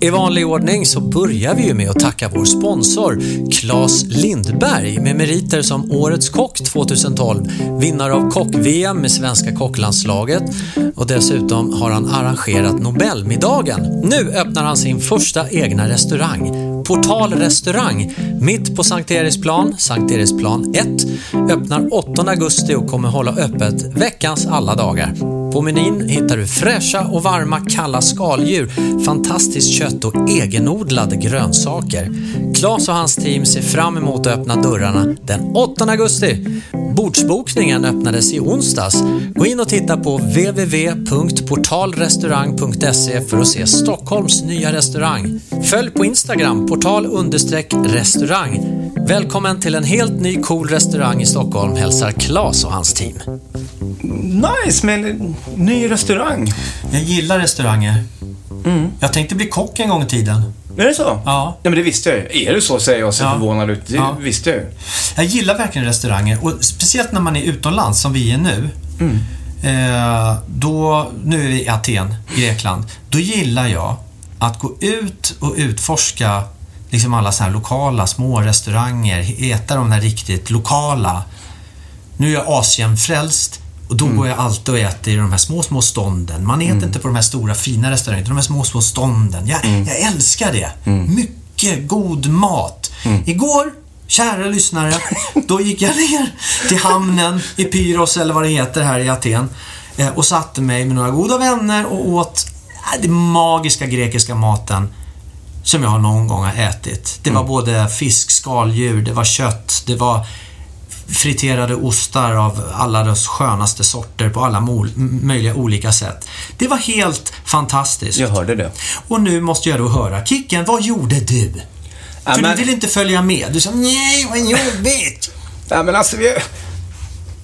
I vanlig ordning så börjar vi ju med att tacka vår sponsor Claes Lindberg med meriter som Årets kock 2012, vinnare av kock-VM med svenska kocklandslaget och dessutom har han arrangerat Nobelmiddagen. Nu öppnar han sin första egna restaurang, Portal restaurang, mitt på Sankt Eriksplan, Sankt Eriksplan 1, öppnar 8 augusti och kommer hålla öppet veckans alla dagar. På menyn hittar du fräscha och varma kalla skaldjur, fantastiskt kött och egenodlade grönsaker. Klas och hans team ser fram emot att öppna dörrarna den 8 augusti. Bordsbokningen öppnades i onsdags. Gå in och titta på www.portalrestaurang.se för att se Stockholms nya restaurang. Följ på Instagram portal-restaurang. Välkommen till en helt ny cool restaurang i Stockholm hälsar Klas och hans team. Nice med en ny restaurang. Jag gillar restauranger. Jag tänkte bli kock en gång i tiden. Är det så? Ja. Ja, men det visste jag ju. Är det så säger jag och ser Ja. förvånad ut. Det Ja. visste jag ju. Jag gillar verkligen restauranger och speciellt när man är utomlands som vi är nu. Eh, då, nu är vi i Aten, Grekland. Då gillar jag att gå ut och utforska liksom alla så här lokala små restauranger, äta de här riktigt lokala. Nu är jag Asienfrälst och då går jag alltid och äter i de här små, små stånden. Man äter inte på de här stora fina restaurangerna, de här små, små stånden. Jag, jag älskar det. Mycket god mat. Igår, kära lyssnare, då gick jag ner till hamnen i Pyros, eller vad det heter här i Aten, eh, och satte mig med några goda vänner och åt äh, den magiska grekiska maten som jag någon gång har ätit. Det var både fisk, skaldjur, det var kött, det var friterade ostar av alla dess skönaste sorter på alla möjliga olika sätt. Det var helt fantastiskt. Jag hörde det. Och nu måste jag då höra, Kicken, vad gjorde du? Ja, För men- du ville inte följa med. Du sa, nej, vad jobbigt. Ja, men alltså vi...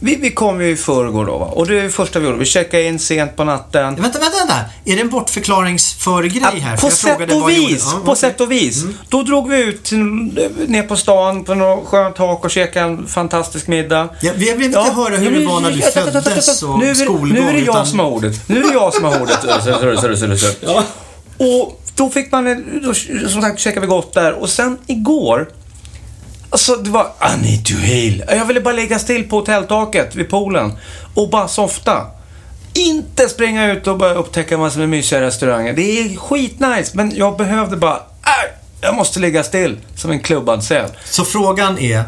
Vi, vi kom ju i förrgår då va? Och det är det första vi gjorde. Vi checkade in sent på natten. Vänta, vänta, vänta. Är det en bortförklaringsförgrej här? För på jag sätt och vis. Ja, på okej. sätt och vis. Då drog vi ut till, ner på stan på något skönt tak och käkade en fantastisk middag. Ja, vi vill inte höra hur Ja, det var när du ja, ja, ja, ja, ja, föddes och nu är, skolgång, Nu är det jag utan- som har ordet. Nu är det jag som har ordet. Så, så, så, så, så, så. Ja. Och då fick man, en- då, som sagt, käkade vi gott där. Och sen igår, alltså det var, I need to heal. Jag ville bara lägga still på hotelltaket vid poolen och bara softa. Inte springa ut och bara upptäcka massor med mysiga restauranger. Det är skitnice, men jag behövde bara, äh, jag måste ligga still som en klubbad säl. Så frågan är,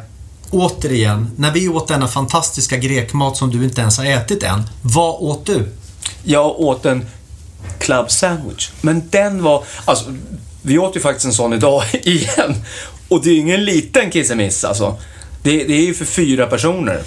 återigen, när vi åt denna fantastiska grekmat som du inte ens har ätit än, vad åt du? Jag åt en club sandwich. Men den var... Alltså, vi åt ju faktiskt en sån idag igen. Och det är ingen liten kissemiss alltså. Det, det är ju för fyra personer.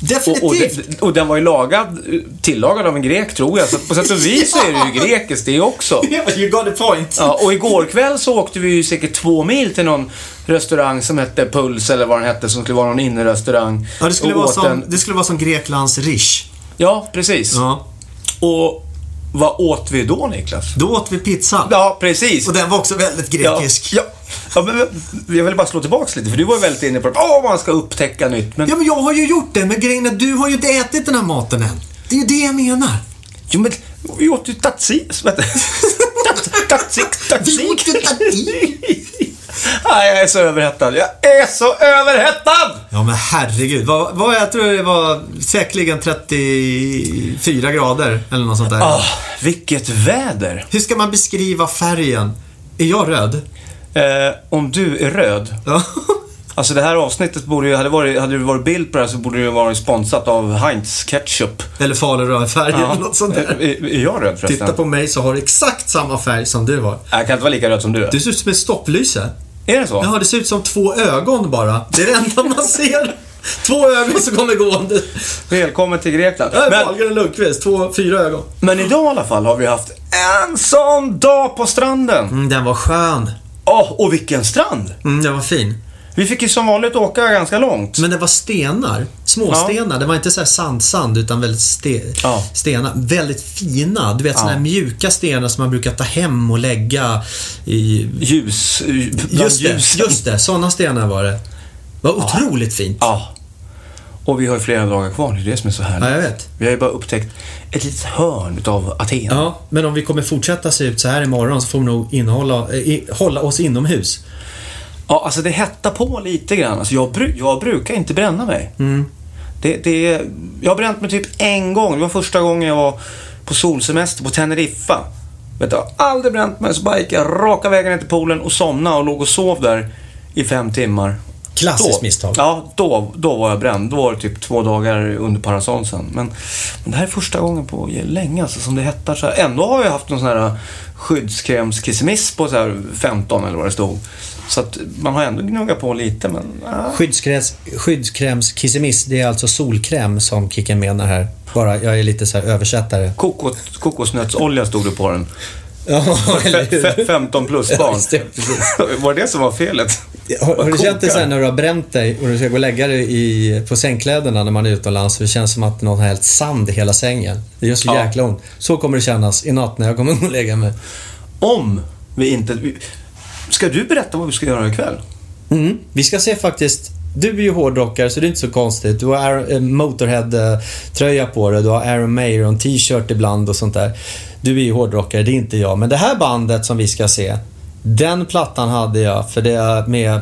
Definitivt. Och, och, det, och den var ju lagad, tillagad av en grek tror jag. Så på sätt och vis så är det ju grekiskt det också. you got a point. Ja, och igår kväll så åkte vi ju säkert två mil till någon restaurang som hette Puls eller vad den hette, som skulle vara någon innerestaurang. Ja, det skulle, vara som, en- det skulle vara som Greklands Rish. Ja, precis. Ja. Och vad åt vi då Niklas? Då åt vi pizza. Ja, precis. Och den var också väldigt grekisk. Ja, ja. ja jag vill bara slå tillbaks lite, för du var ju väldigt inne på att åh, man ska upptäcka nytt. Men, Ja, men jag har ju gjort det, men grejen är du har ju inte ätit den här maten än. Det är ju det jag menar. jo, men vi åt ju tatsik. Tatsik, tatsik. Vi tatsik. Nej, jag är så överhettad. Jag är så överhettad! Ja men herregud. Vad, vad, jag tror det var säkerligen 34 grader eller något sånt där. Ah, vilket väder! Hur ska man beskriva färgen? Är jag röd? Eh, om du är röd. Ja. Alltså det här avsnittet borde ju, hade, varit, hade det varit bild på det här så borde det ju varit sponsrat av Heinz Ketchup. Eller falukorvsfärg eller något sånt där. Är, är jag röd förresten? Titta på mig så har du exakt samma färg som du har. Jag kan inte vara lika röd som du är. Du ser ut som ett stopplyse. Är det så? Ja, det ser ut som två ögon bara. Det är det enda man ser. Två ögon som kommer gående. Välkommen till Grekland. Där är Wahlgren Lundqvist. Två, fyra ögon. men idag i alla fall har vi haft en sån dag på stranden. Mm, den var skön. Åh, och vilken strand! Mm, den var fin. Vi fick ju som vanligt åka ganska långt. Men det var stenar. Småstenar. Det var inte så här sandsand utan väldigt ste Ja. stenar. Väldigt fina. Du vet såna här Ja. mjuka stenar som man brukar ta hem och lägga i... Ljus, Just det, ljusen. just det. Sådana stenar var det. Det var otroligt fint. Ja. Och vi har ju flera dagar kvar, det är det som är så härligt. Ja, jag vet. Vi har ju bara upptäckt ett litet hörn utav Aten. Ja, men om vi kommer fortsätta se ut så här imorgon så får vi nog innehålla, eh, hålla oss inomhus. Ja, alltså det hettar på lite grann. Alltså jag, bru- jag brukar inte bränna mig. Mm. Det, det, jag har bränt mig typ en gång. Det var första gången jag var på solsemester på Teneriffa. Vet du, jag har aldrig bränt mig. Så bara gick jag raka vägen ner till poolen och somnade och låg och sov där i fem timmar. Klassiskt då, misstag. Ja, då, då var jag bränd. Då var det typ två dagar under parasoll sen. Men, men det här är första gången på länge alltså, som det hettar så här. Ändå har jag haft någon sån här skyddskrämskissemiss på så här 15 eller vad det stod. Så att man har ändå gnuggat på lite, men... ah. Skyddskräms, skyddskrämskissemiss, det är alltså solkräm som Kicken menar här. Bara, jag är lite så här översättare. Kokos, kokosnötsolja stod det på den. Ja, eller Fe- fe- 15 plus Ja, barn. just det, var det som var felet? Har, har du känt det sen när du har bränt dig och du ska gå och lägga dig i, på sängkläderna när man är utomlands? Det känns som att någon har hällt sand i hela sängen. Det gör så Ja. jäkla ont. Så kommer det kännas i natt när jag kommer och lägga mig. Om vi inte... vi- Ska du berätta vad vi ska göra ikväll? Mm. Vi ska se faktiskt du är ju hårdrockare så det är inte så konstigt. Du har Aaron- eh, Motorhead-tröja på dig, du har Iron Maiden t-shirt ibland och sånt där. Du är ju hårdrockare, det är inte jag. Men det här bandet som vi ska se, den plattan hade jag för det är med...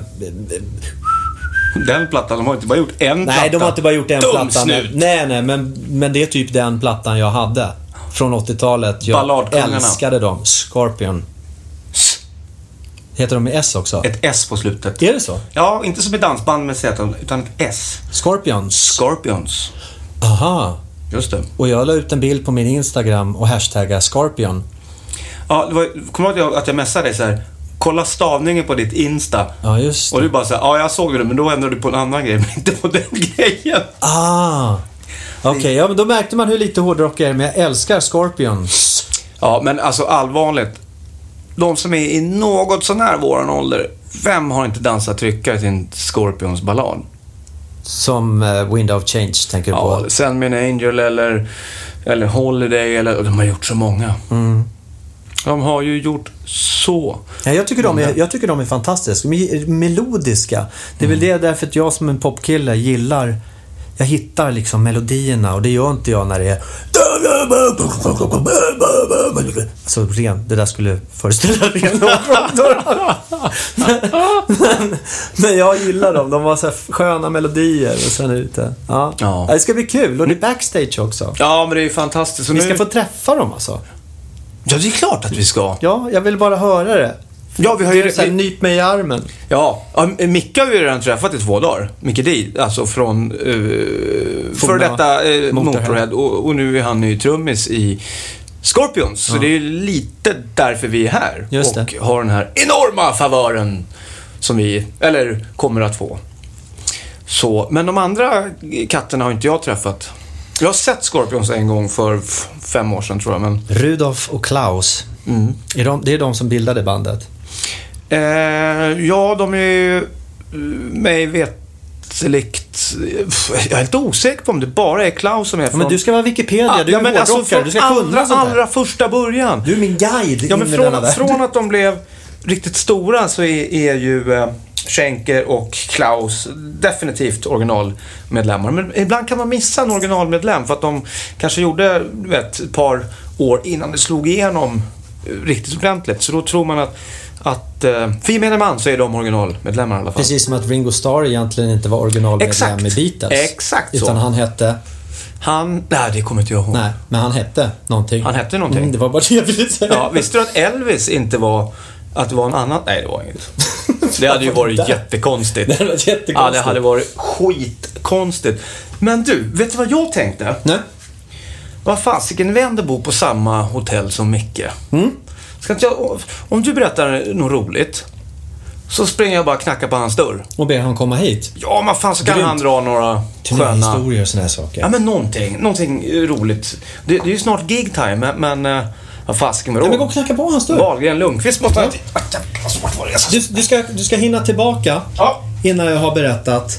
Den plattan, de har inte bara gjort en platta. Nej, de har inte bara gjort en platta. Nej, nej, men, men det är typ den plattan jag hade. Från 80-talet. Jag älskade dem. Scorpion. Heter de med S också? Ett S på slutet. Är det så? Ja, inte som ett dansband med Z, utan ett S. Scorpions? Scorpions. Aha. Just det. Och jag la ut en bild på min Instagram och hashtagga Scorpion. Ja, det var, kommer du ihåg att jag messade dig så här. Kolla stavningen på ditt Insta. Ja, just Och det. du bara så här, ja jag såg det men då ändrade du på en annan grej, men inte på den grejen. Ah! Okej, ja men då märkte man hur lite hårdrock jag är, men jag älskar Scorpions. Ja, men alltså allvarligt. De som är i något sånär våran ålder, vem har inte dansat tryckare till en Scorpions ballad? Som uh, Wind of Change tänker du Ja, på. Send Me An Angel eller, eller Holiday eller... De har gjort så många. Mm. De har ju gjort så. Ja, jag, tycker de är, jag tycker de är fantastiska. Melodiska. Det är väl det därför att jag som en popkille gillar... Jag hittar liksom melodierna och det gör inte jag när det är... Alltså ren, det där skulle föreställa ren men, men jag gillar dem. De har så sköna melodier och sen ute. Ja. Ja. Det ska bli kul och det är backstage också. Ja, men det är ju fantastiskt. Och Vi nu- ska få träffa dem alltså. Ja, det är klart att vi ska. Ja, jag vill bara höra det. Ja, vi har ju... Så här, nyp mig i armen. ja, ja, Micke har vi ju redan träffat i två dagar. Micke Di, alltså från uh, före detta uh, Motorhead. Och, och nu är han ny trummis i Scorpions. Så det är lite därför vi är här. Just och har den här enorma favören som vi, eller kommer att få. Så, men de andra katterna har inte jag träffat. Jag har sett Scorpions en gång för fem år sedan tror jag, men... Rudolf och Klaus. Är de, det är de som bildade bandet. Eh, ja, de är ju eh, mig veterligt... Jag är lite osäker på om det bara är Klaus som är Ja, från... men du ska vara Wikipedia, du är men hårdrockare, från du ska kunna allra, sånt allra första början. Du är min guide Ja, men från, värld. från att de blev riktigt stora så är, är ju eh, Schenker och Klaus definitivt originalmedlemmar. Men ibland kan man missa en originalmedlem för att de kanske gjorde vet, ett par år innan det slog igenom riktigt ordentligt. Så då tror man att, att eh, för gemene man så är de originalmedlemmar i alla fall. Precis som att Ringo Starr egentligen inte var originalmedlem Exakt. i Beatles. Exakt så. Utan han hette... Han, nej det kommer inte jag ihåg. Nej, men han hette någonting. Han hette någonting. Mm, det var bara det jag ville säga. Ja, visste du att Elvis inte var, att det var en annan? Nej, det var inget. Det hade ju varit Där. jättekonstigt. Det hade varit jättekonstigt. Ja, det hade varit skitkonstigt. Men du, vet du vad jag tänkte? Nej. Vad fasiken, vi ändå bor på samma hotell som Micke. Mm. Ska inte jag, om du berättar något roligt, så springer jag bara och knackar på hans dörr. Och ber han komma hit. Ja, men fan så kan Grymt. han dra några sköna... Turnéhistorier och såna här saker. Ja, men någonting. Någonting roligt. Det, det är ju snart gig time, men... men eh, vad fasiken vadå? Ja, men gå och knacka på hans dörr. Wahlgren Lundqvist måste Ja. ha... Du, du, ska, du ska hinna tillbaka Ja. innan jag har berättat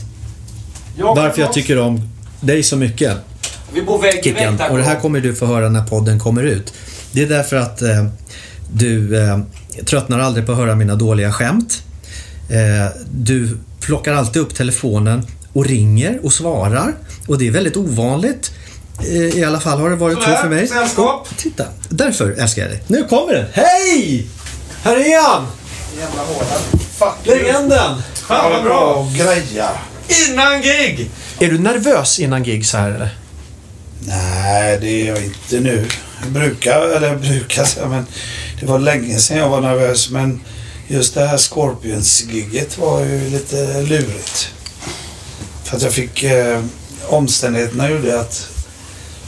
varför jag tycker om dig så mycket. Vi bor vägg i vägg. Och det här kommer du få höra när podden kommer ut. Det är därför att eh, du eh, tröttnar aldrig på att höra mina dåliga skämt. Eh, du plockar alltid upp telefonen och ringer och svarar. Och det är väldigt ovanligt. Eh, I alla fall har det varit så för mig. sällskap. Titta, därför älskar jag dig. Nu kommer den. Hej! Här är han! Jävla hårda. Legenden! Fan vad bra greja. Innan gig! Är du nervös innan gig så här eller? Nej, det är jag inte nu. Jag brukar, eller brukar säga, men det var länge sedan jag var nervös. Men just det här Scorpions-gigget var ju lite lurigt. För att jag fick... Eh, omständigheterna gjorde att,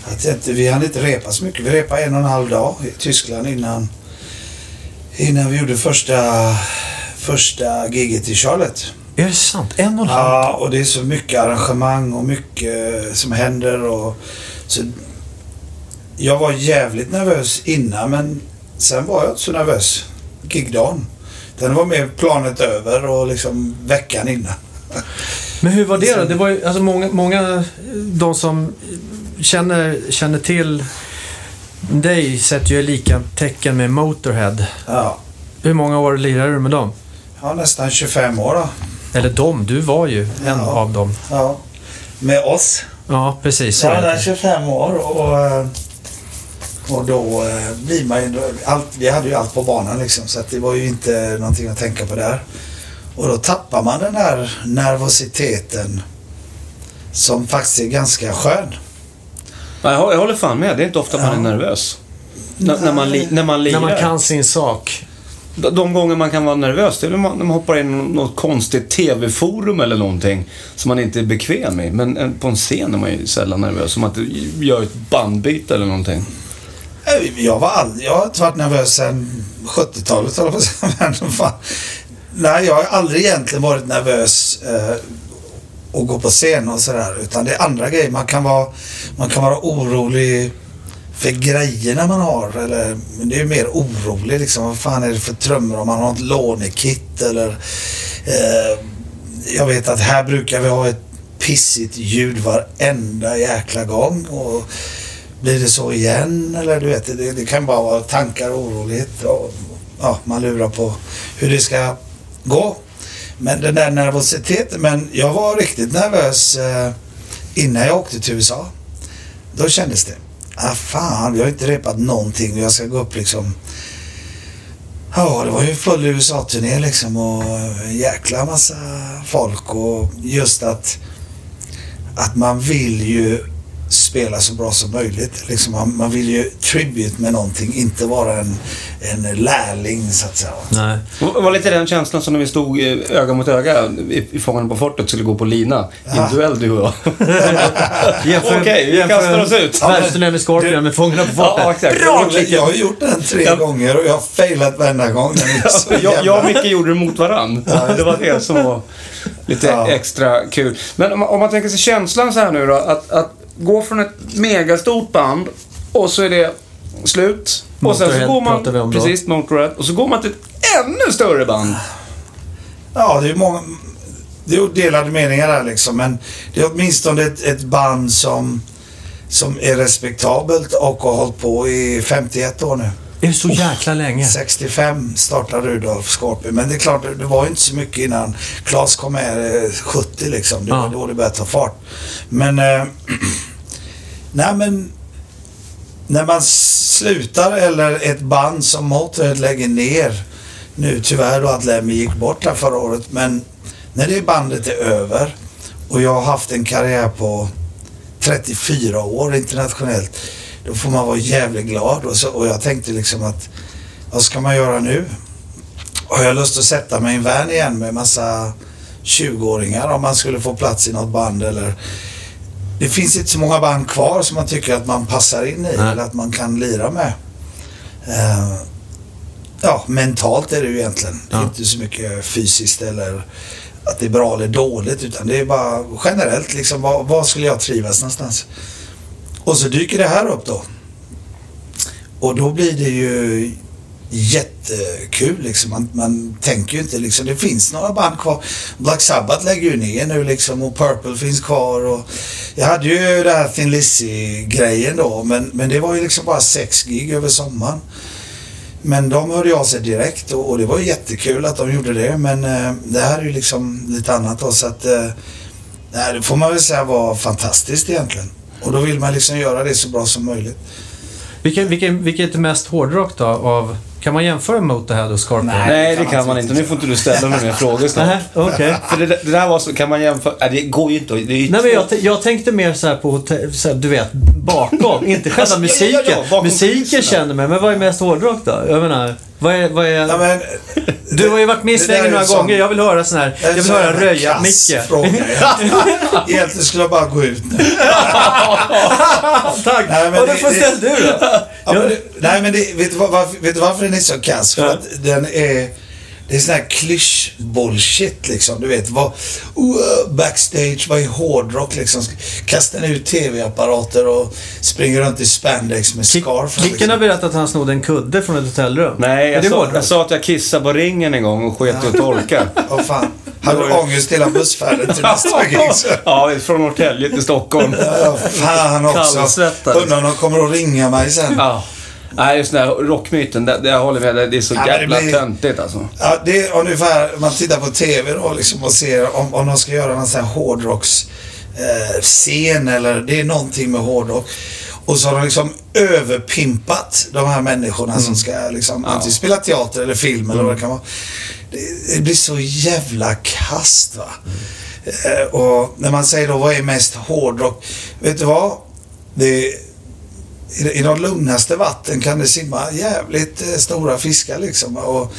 att inte, vi hann inte repa så mycket. Vi repade en och en halv dag i Tyskland innan, innan vi gjorde första, första gigget i Charlotte. Är det sant? En och en halv? Ja, och det är så mycket arrangemang och mycket som händer. Och, så jag var jävligt nervös innan, men sen var jag inte så nervös gigdagen. Den var mer planet över och liksom veckan innan. Men hur var det då? Det var ju, alltså många, många de som känner, känner till dig sätter ju lika tecken med Motorhead. Ja, Hur många år lirade du med dem? har nästan 25 år då. Eller dem, du var ju en Ja. av dem. Ja. Med oss. Ja, precis. Jag det. är 25 år och, eh, och då eh, blir man ju... Allt, vi hade ju allt på banan liksom så att det var ju inte någonting att tänka på där. Och då tappar man den där nervositeten som faktiskt är ganska skön. Ja, jag, jag håller fan med. Det är inte ofta man är nervös. N- när, man li, när man lirar. När man kan sin sak. De, gånger man kan vara nervös, det är när man, när man hoppar in i något konstigt TV-forum eller någonting som man inte är bekväm i. Men eh, på en scen är man ju sällan nervös. Som att göra ett bandbyte eller någonting. Eh, jag, var aldrig, jag har inte varit nervös sedan 70-talet höll jag på att säga. Men fan. Nej, jag har aldrig egentligen varit nervös eh, att gå på scen och sådär. Utan det är andra grejer. Man kan vara, man kan vara orolig för grejerna man har. Eller, det är ju mer orolig liksom. Vad fan är det för trummor? Om man har ett lånekit eller... Eh, jag vet att här brukar vi ha ett pissigt ljud varenda jäkla gång. Och blir det så igen? Eller du vet, det, det kan bara vara tankar och oroligt. Och, ja, man lurar på hur det ska gå. Men den där nervositeten. Men jag var riktigt nervös eh, innan jag åkte till USA. Då kändes det. Ah, fan, vi har inte repat någonting och jag ska gå upp liksom. Ja, det var ju full USA-turné liksom och en jäkla massa folk och just att att man vill ju spela så bra som möjligt. Liksom man, man vill ju tribute med någonting, inte vara en, en lärling så att säga. Nej. Det var lite den känslan som när vi stod eh, öga mot öga i, i Fångarna på fortet skulle gå på lina. I en duell du och jag. Okej, vi kastar oss ut. Världsturné med Scorpion med Fångarna på fortet. Ja, exakt. Bra! Jag har gjort den tre Ja. gånger och jag har failat varenda gång. Jag, jag och Micke gjorde det mot varann. Det var det som var lite Ja. extra kul. Men om, man- om man tänker sig känslan så här nu då. Att, att gå från ett megastort band och så är det slut. och sen så går man... pratar vi om då. Precis, Motorhead. Och så går man till ett ännu större band. Ja, det är många... Det är delade meningar där liksom, men det är åtminstone ett, ett band som, som är respektabelt och har hållit på i 51 år nu. Är det så jäkla länge? 65 startade Rudolf Scorpion, men det är klart, det var ju inte så mycket innan Claes kom med eh, 70 liksom. Det var Ja. då det började ta fart. Men... Eh, nej men... när man slutar eller ett band som Motörhead lägger ner. Nu tyvärr då att Lemmy gick bort här förra året. Men när det bandet är över och jag har haft en karriär på 34 år internationellt. Då får man vara jävligt glad. Och, så, och jag tänkte liksom att vad ska man göra nu? Har jag lust att sätta mig i en van igen med massa 20-åringar om man skulle få plats i något band eller det finns inte så många band kvar som man tycker att man passar in i Nej. eller att man kan lira med. Eh, ja, mentalt är det ju egentligen. Det är Ja. inte så mycket fysiskt eller att det är bra eller dåligt utan det är bara generellt liksom var, var skulle jag trivas någonstans? Och så dyker det här upp då. Och då blir det ju jättekul liksom. Man, man tänker ju inte liksom, det finns några band kvar. Black Sabbath lägger ju ner nu liksom och Purple finns kvar och jag hade ju det här Thin Lizzy-grejen då men, men det var ju liksom bara sex gig över sommaren. Men de hörde av sig direkt och, och det var ju jättekul att de gjorde det men eh, det här är ju liksom lite annat då så att eh, nej, det får man väl säga var fantastiskt egentligen. Och då vill man liksom göra det så bra som möjligt. Vilket, vilket, vilket är mest hårdrock då? Av, kan man jämföra Motorhead och Scorpion? Nej, det kan man inte. Nu får inte du ställa några mer frågor snart. Nej, okej. För det, det där var så, kan man jämföra? Nej, det går ju inte. Det är ju Nej men jag, jag tänkte mer så här på, hotell- så här, du vet, bakom. inte själva ja, musiken. ja, ja, bakom musiken känner mig, men vad är mest hårdrock då? Jag menar, vad är... Vad är Ja, men, du har ju varit med i svängen några gånger. Jag vill höra sån här, jag vill höra jävla röja kass Micke. fråga. Egentligen skulle jag bara gå ut nu. Tack! Nej, men och då det- får det- ställ du då. Ja, nej men det, vet, du varför, vet du varför den är så kass? För att den är... Det är sån här klysch-bullshit liksom. Du vet, vad, uh, backstage, vad är hårdrock liksom? Kastar ut tv-apparater och springer runt i spandex med scarf. Kicken har liksom. berättat att han snodde en kudde från ett hotellrum. Nej, jag det sa, jag sa att jag kissade på ringen en gång och sket i att torka. Vad fan. Hade du ångest hela bussfärden till nästa gig? ja, från Norrtälje till Stockholm. Ja, fan också. Undrar om de kommer att ringa mig sen. Ja. Nej, just den här rockmyten, det, det jag håller med. Det är så Ja, jävla blir- töntigt alltså. Ja, det är ungefär, man tittar på TV då liksom och ser om, om de ska göra någon sån här hårdrocks eh, scen eller det är någonting med hårdrock. Och så har de liksom överpimpat de här människorna som ska liksom antingen spela teater eller film eller vad det kan vara. Det, det blir så jävla kast va. Eh, och när man säger då vad är mest hårdrock? Vet du vad? Det, i, I de lugnaste vatten kan det simma jävligt eh, stora fiskar liksom. Och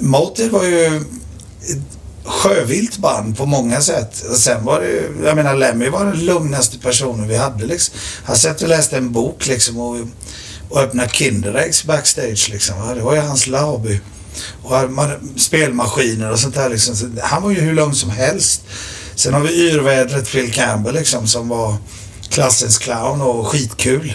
Motor var ju ett sjövilt band på många sätt. Och sen var det ju, jag menar Lemmy var den lugnaste personen vi hade liksom. Han satt och läste en bok liksom och, och öppnade Kinderäggs backstage liksom. Det var ju hans lobby. Och man, spelmaskiner och sånt där liksom. Så han var ju hur lugn som helst. Sen har vi yrvädret Phil Campbell liksom som var klassens clown och skitkul.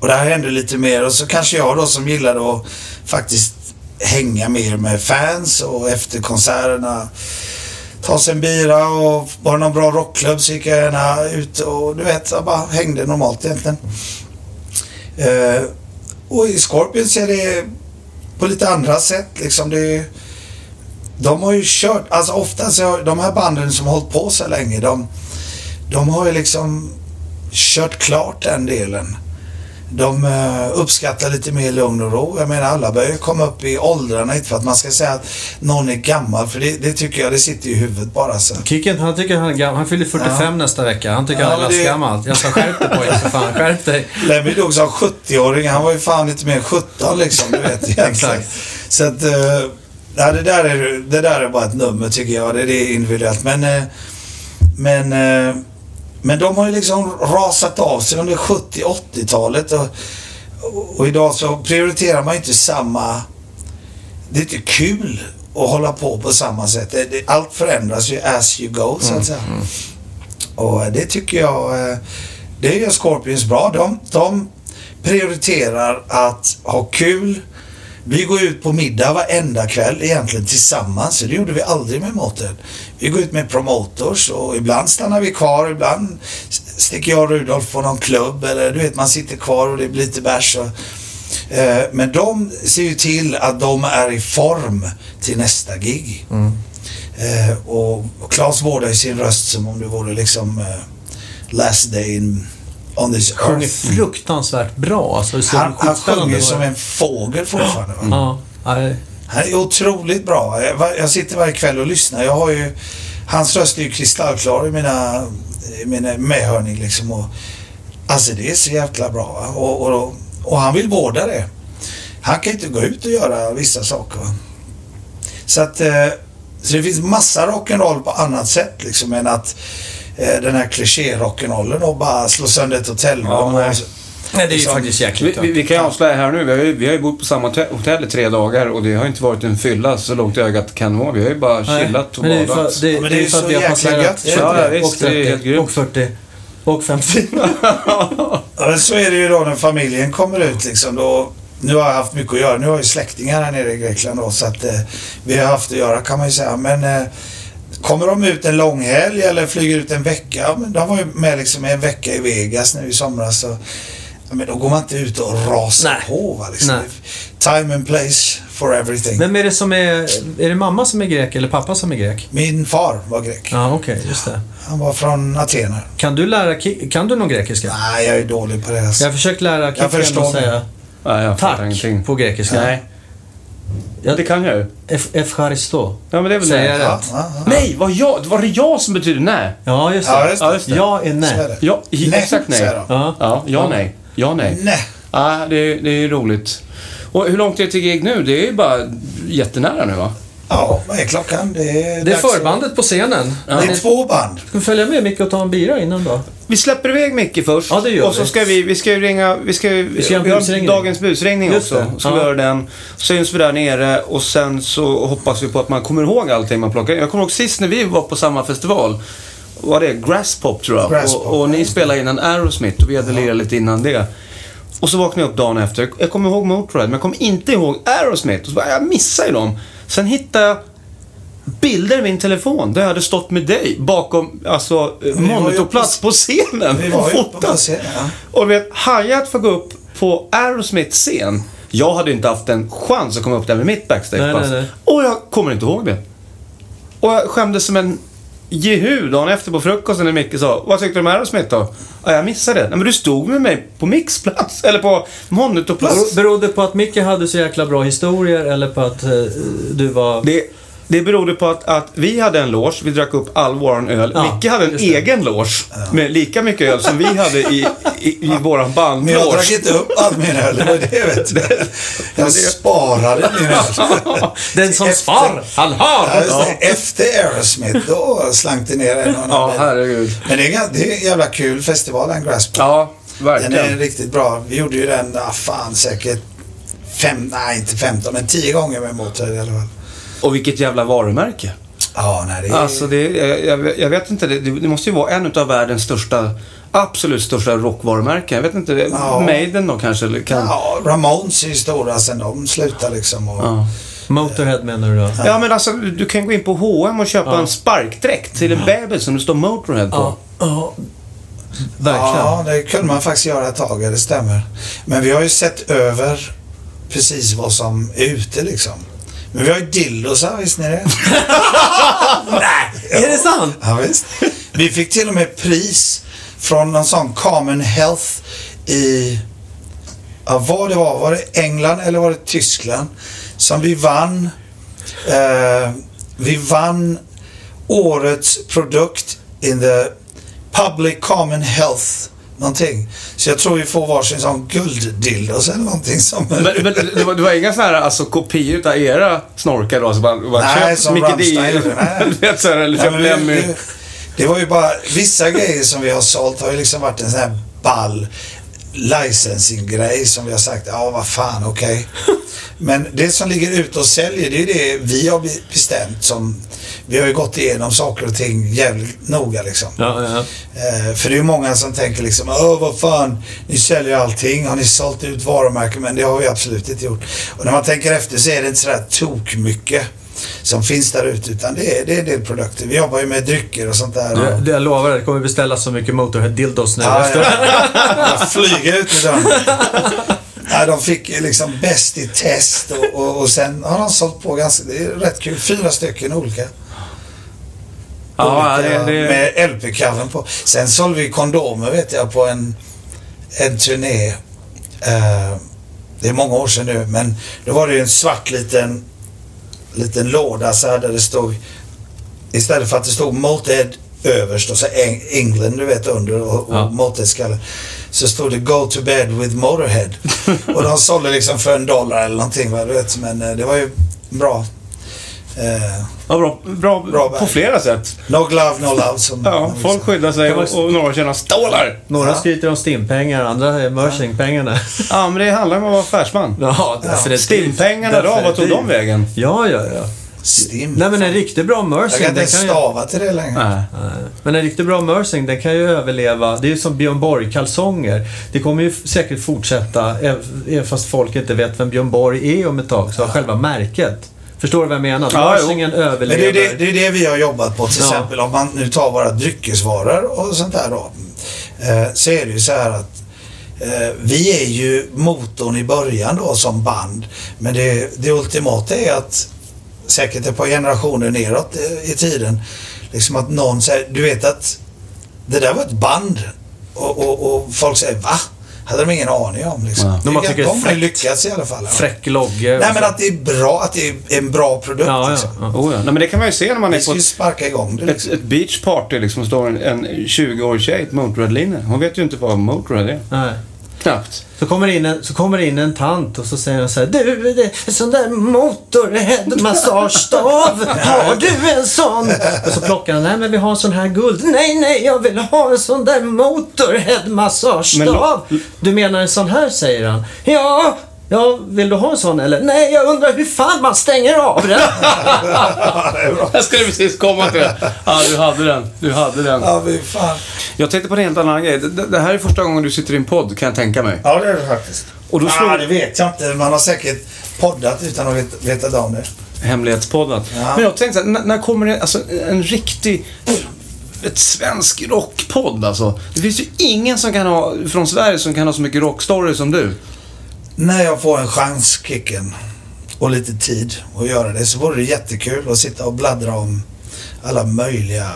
Och där hände lite mer och så kanske jag då som gillade att faktiskt hänga mer med fans och efter konserterna ta sig en bira och var det någon bra rockklubb så gick jag gärna ut och du vet, jag bara hängde normalt egentligen. Eh, och i Scorpions är det på lite andra sätt liksom. Det, de har ju kört, alltså oftast de här banden som har hållit på så länge, de, de har ju liksom kört klart den delen. De eh, uppskattar lite mer lugn och ro. Jag menar alla börjar komma upp i åldrarna, inte för att man ska säga att någon är gammal, för det, det tycker jag, det sitter i huvudet bara så. Kicken, han tycker han är gammal. Han fyller 45 nästa vecka. Han tycker Ja, han är det- lastgammal. Jag sa skärp dig pojk, för fan. Skärp dig. Lemmy dog som 70-åring, han var ju fan lite mer än 17 liksom, du vet. Exakt. Så att, eh, nej, det, där är, det där är bara ett nummer tycker jag, det, det är individuellt. Men, eh, men, men de har ju liksom rasat av sig under 70-80-talet och, och idag så prioriterar man inte samma... Det är inte kul att hålla på på samma sätt. Allt förändras ju as you go, så att säga. Och det tycker jag, eh, det gör Scorpions bra. De, de prioriterar att ha kul. Vi går ut på middag varenda kväll egentligen tillsammans. Så det gjorde vi aldrig med Motörhead. Vi går ut med promotors och ibland stannar vi kvar. Ibland sticker jag och Rudolf på någon klubb eller du vet man sitter kvar och det blir lite bärs. och- Eh, Men de ser ju till att de är i form till nästa gig. Eh, och och Claes vårdar ju sin röst som om det vore liksom eh, last day in on this Sjunger earth. fruktansvärt bra. Alltså, så Han, han sjunger som en fågel fortfarande. Va? Ja. Han är otroligt bra. Jag, sitter varje kväll och lyssnar. Jag har ju, hans röst är ju kristallklar i mina, i mina medhörning liksom. Och, alltså det är så jäkla bra. Och, och, och han vill vårda det. Han kan inte gå ut och göra vissa saker. Va? Så att eh, så det finns massa rock'n'roll på annat sätt liksom än att den här kliché-rock'n'rollen och bara slå sönder ett hotellrum. Ja, nej. och så- Nej, det är ju liksom- faktiskt Vi, jäkligt. vi, vi kan ju avslöja här nu. Vi har ju, vi har ju bott på samma hotell- i tre dagar och det har inte varit en fylla så långt ögat kan nå. Vi har ju bara Nej, chillat och men det är ju badat. det, Ja, men det är ju det för att så vi har jäkla passerat gött. 20 Ja, visst, och det är 30 helt grymt. och 40 och 50. Ja, men så är det ju då när familjen kommer ut liksom. Då, nu har jag haft mycket att göra. Nu har jag ju släktingar här nere i Grekland då, så att eh, vi har haft att göra kan man ju säga. Men eh, kommer de ut en lång helg eller flyger ut en vecka. Men de var ju med liksom en vecka i Vegas nu i somras. Så, men då går man inte ut och rasar Nej. på. Va, liksom. Nej. Time and place for everything. Vem är det som är... Är det mamma som är grek eller pappa som är grek? Min far var grek. Ja, okej, just det. Han var från Aten. här. Kan du lära... Kan du någon grekiska? Nej, jag är dålig på det. Alltså. Jag har försökt lära förstår att säga Nej, jag tack ingenting. på grekiska. Nej, Jag, det kan jag ju. F- Efcharisto. Ja, men det är väl Säger det. jag Ja, rätt? ja, ja. Nej, var, jag, var det jag som betyder nej? Ja, just det. Ja, just det. Ja, just det. Jag är Så är nej. det. Ja, i- Nej, exakt nej. säger de. Ja. Ja, ja, nej. Ja, nej. Nej. Ja, det, är- det är roligt. Och hur långt är det till gig nu? Det är ju bara jättenära nu va? Ja, vad är klockan? Det är, Det är förbandet på scenen. Det är två band. Ska vi följa med Micke och ta en bira innan då? Vi släpper iväg Micke först. Ja, det gör Och så vi. ska vi, vi ska ju ringa, vi ska, vi ska vi har busringning. dagens busringning Just också. det. Ska Ja. vi göra den. Syns vi där nere och sen så hoppas vi på att man kommer ihåg allting man plockar in. Jag kommer ihåg sist när vi var på samma festival. Var det Grasspop tror jag. Grasspop, och, och ni ja. spelade innan Aerosmith och vi hade lirat lite innan det. Och så vaknade jag upp dagen efter. Jag kommer ihåg Motörhead men jag kommer inte ihåg Aerosmith. Och så bara, jag missade ju dem. Sen hittade jag bilder i min telefon där jag hade stått med dig bakom alltså, ju monitorplats uppe- på scenen Vi var och uppe på fotat. scenen, ja. Och du vet, Hi-Hat får gå upp på Aerosmiths scen. Jag hade inte haft en chans att komma upp där med mitt backstagepass. Och jag kommer inte ihåg det. Och jag skämdes som en jehu dagen efter på frukosten när Micke sa Vad tyckte du om Aerosmith då? Ja, jag missade det. Nej, men du stod med mig på mixplats, eller på monitorplats. Bero- Berodde på att Micke hade så jäkla bra historier eller på att eh, du var... Det, det berodde på att, att vi hade en loge, vi drack upp all våran öl. Ja, Micke hade en egen loge med lika mycket öl som vi hade i, i, i våran Men jag drack inte upp all min öl, det var det vet du. Jag sparade min öl. Den som Efter- spar, han har! Ja. Efter Aerosmith, då slank det ner en och annan Ja, herregud. Men det är, det är en jävla kul festival, den Grasp. Ja, Den är verkligen. riktigt bra. Vi gjorde ju den, ah, fan säkert fem, nej inte 15, men 10 gånger med Motörhead i alla fall. Och vilket jävla varumärke. Ja, nej det är... Alltså, det, jag, jag, jag vet inte, det, det måste ju vara en av världens största, absolut största rockvarumärken. Jag vet inte, Ja. Maiden då kanske? Kan... Ja, Ramones är ju stora sen de slutade liksom. Och, Ja. Motorhead menar du då? Ja, men alltså du kan gå in på H&M och köpa en sparkdräkt till en bebis som det står Motorhead på. Ja. ja. Verkligen. Ja, det kunde man faktiskt göra ett tag, det stämmer. Men vi har ju sett över precis vad som är ute liksom. Men vi har ju dildosar, visste ni det? Är det sant? Ja, visst. Vi fick till och med pris från någon sån Common Health i, ja, vad det var, var det England eller var det Tyskland? Som vi vann. Eh, vi vann årets produkt in the Public Common Health någonting. Så jag tror vi får varsin sån gulddildos eller någonting som... Men, men det, var, det var inga sådana här alltså, kopior utav era snorkar då? Så bara, bara Nej, köp som. Rammstein eller Ja, köp men vi- Lemmy. det, det var ju bara, vissa grejer som vi har sålt har ju liksom varit en sån här ball licensing-grej som vi har sagt, ja vad fan, okej. Men det som ligger ute och säljer, det är det vi har be- bestämt som, vi har ju gått igenom saker och ting jävligt noga liksom. Ja, ja. Eh, för det är ju många som tänker liksom, åh vad fan, ni säljer allting, har ni sålt ut varumärken? Men det har vi absolut inte gjort. Och när man tänker efter så är det inte sådär tok mycket som finns där ute, utan det är, det är en del produkter. Vi jobbar ju med drycker och sånt där. Och, du, jag lovar, det kommer beställas så mycket Motorhead-dildos nu ja, efter. ja, jag flyger ut med dem. Ja, de fick liksom bäst i test och, och, och sen har de sålt på ganska, det är rätt kul, fyra stycken olika. Ja, olika det, det, Med LP-covern på. Sen sålde vi kondomer vet jag på en en turné. Eh, det är många år sedan nu, men då var det ju en svart liten, liten låda så här där det stod Istället för att det stod Motorhead överst och så Eng- England du vet under och, och Ja. Motorhead-skallen. Så stod det Go to bed with Motorhead. och de sålde liksom för en dollar eller någonting. Va, du vet. Men eh, det var ju bra. Eh, Ja, bra, bra, Bra på flera sätt. no glove, no love. Som Ja, folk skyddar sig och, och några tjänar stålar. Några skryter om stimpengar, andra är Merching-pengarna. Ja, men det handlar om att vara affärsman. Ja, definitivt. Stimpengarna då, vart tog de vägen? Ja, ja, ja. Stim. Nej, men en riktigt bra Jag Merching, kan inte kan ju... stava till det längre. Nej. Men en riktigt bra Mersing, den kan ju överleva. Det är ju som Björn Borg-kalsonger. Det kommer ju säkert fortsätta, äv- även fast folk inte vet vem Björn Borg är om ett tag, så har själva märket. Förstår du vad jag menar? Ja, jo. Mersingen Men det överlever. är det, det är det vi har jobbat på. Till Ja. exempel om man nu tar våra dryckesvaror och sånt där då. Eh, så är det ju så här att eh, vi är ju motorn i början då som band. Men det, det ultimata är att säkert ett par generationer neråt i tiden. Liksom att någon säger, du vet att det där var ett band. Och, och, och folk säger va? Hade de ingen aning om liksom. Ja. De har tycker de har lyckats i alla fall. ja. Fräck logga. Nej men att det är bra, att det är en bra produkt Ja, ja, liksom. ja. Oh, ja. Nej, men det kan man ju se när man Vi är på ett, sparka igång det ett, liksom. ett beachparty liksom står en, en 20-årig tjej i ett Motörhead-linne. Hon vet ju inte vad Motörhead är. Nej. Knappt. Så kommer, in en, så kommer in en tant och så säger hon så här, Du, det är en sån där motorhead-massagestav. Har du en sån? Och så plockar han, nej men vi har en sån här guld. Nej, nej, jag vill ha en sån där Men motorhead-massagestav. lo- Du menar en sån här, säger han. Ja, ja, vill du ha en sån eller? Nej, jag undrar hur fan man stänger av den. Jag skulle precis komma till det. Ja, du hade den. Du hade den. Ja, vi fan. Jag tänkte på en helt annan grej. Det, det här är första gången du sitter i en podd, kan jag tänka mig. Ja, det är det faktiskt. Och då slår- ah, det vet jag inte. Man har säkert poddat utan att veta, veta om det. Hemlighetspodden. Ja. Men jag tänkte så här, när, när kommer det alltså, en riktig... Ett svensk rockpodd alltså. Det finns ju ingen som kan ha, från Sverige som kan ha så mycket rockstory som du. När jag får en chans, Kicken, och lite tid att göra det så vore det jättekul att sitta och bladdra om alla möjliga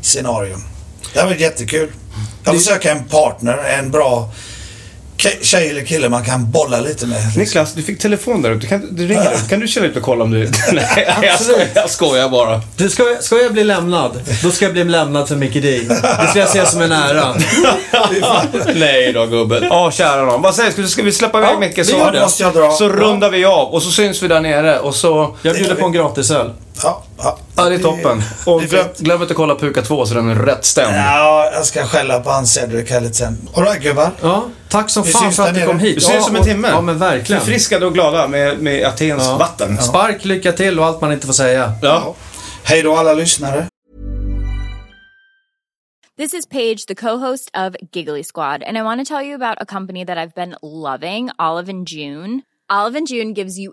scenarion. Det har varit jättekul. Jag vill söka en partner, en bra tjej eller kille man kan bolla lite med. liksom. Niklas, du fick telefon där ute. Kan, du ringer ut. Kan du köra ut och kolla om du... Nej, jag skojar, jag skojar bara. Du, ska, jag- ska jag bli lämnad? Då ska jag bli lämnad för Mickey D. Det ska jag se som en ära. Nej då gubben. Ja, kära nån. Vad sägs du? Ska vi släppa iväg Ja, Micke vi så, gör det. Måste jag dra? så rundar vi av och så syns vi där nere och så... Jag bjuder på en gratisöl. Ja, ja. Ja, det är toppen. Och glöm, inte att kolla Puka 2 så den är rätt stämd. Ja, jag ska skälla på han Cedric här lite sen. Alright gubbar. Ja, tack som Vi fan syns för att du kom hit. Vi ses ja, om en timme. Ja, men verkligen. Förfriskade och glada med, med Atens Ja. vatten. Spark, lycka till och allt man inte får säga. Ja. Hej då alla lyssnare. This is Paige, the co-host of Giggly Squad, and I want to tell you about a company that I've been loving, Olive and June. Olive and June gives you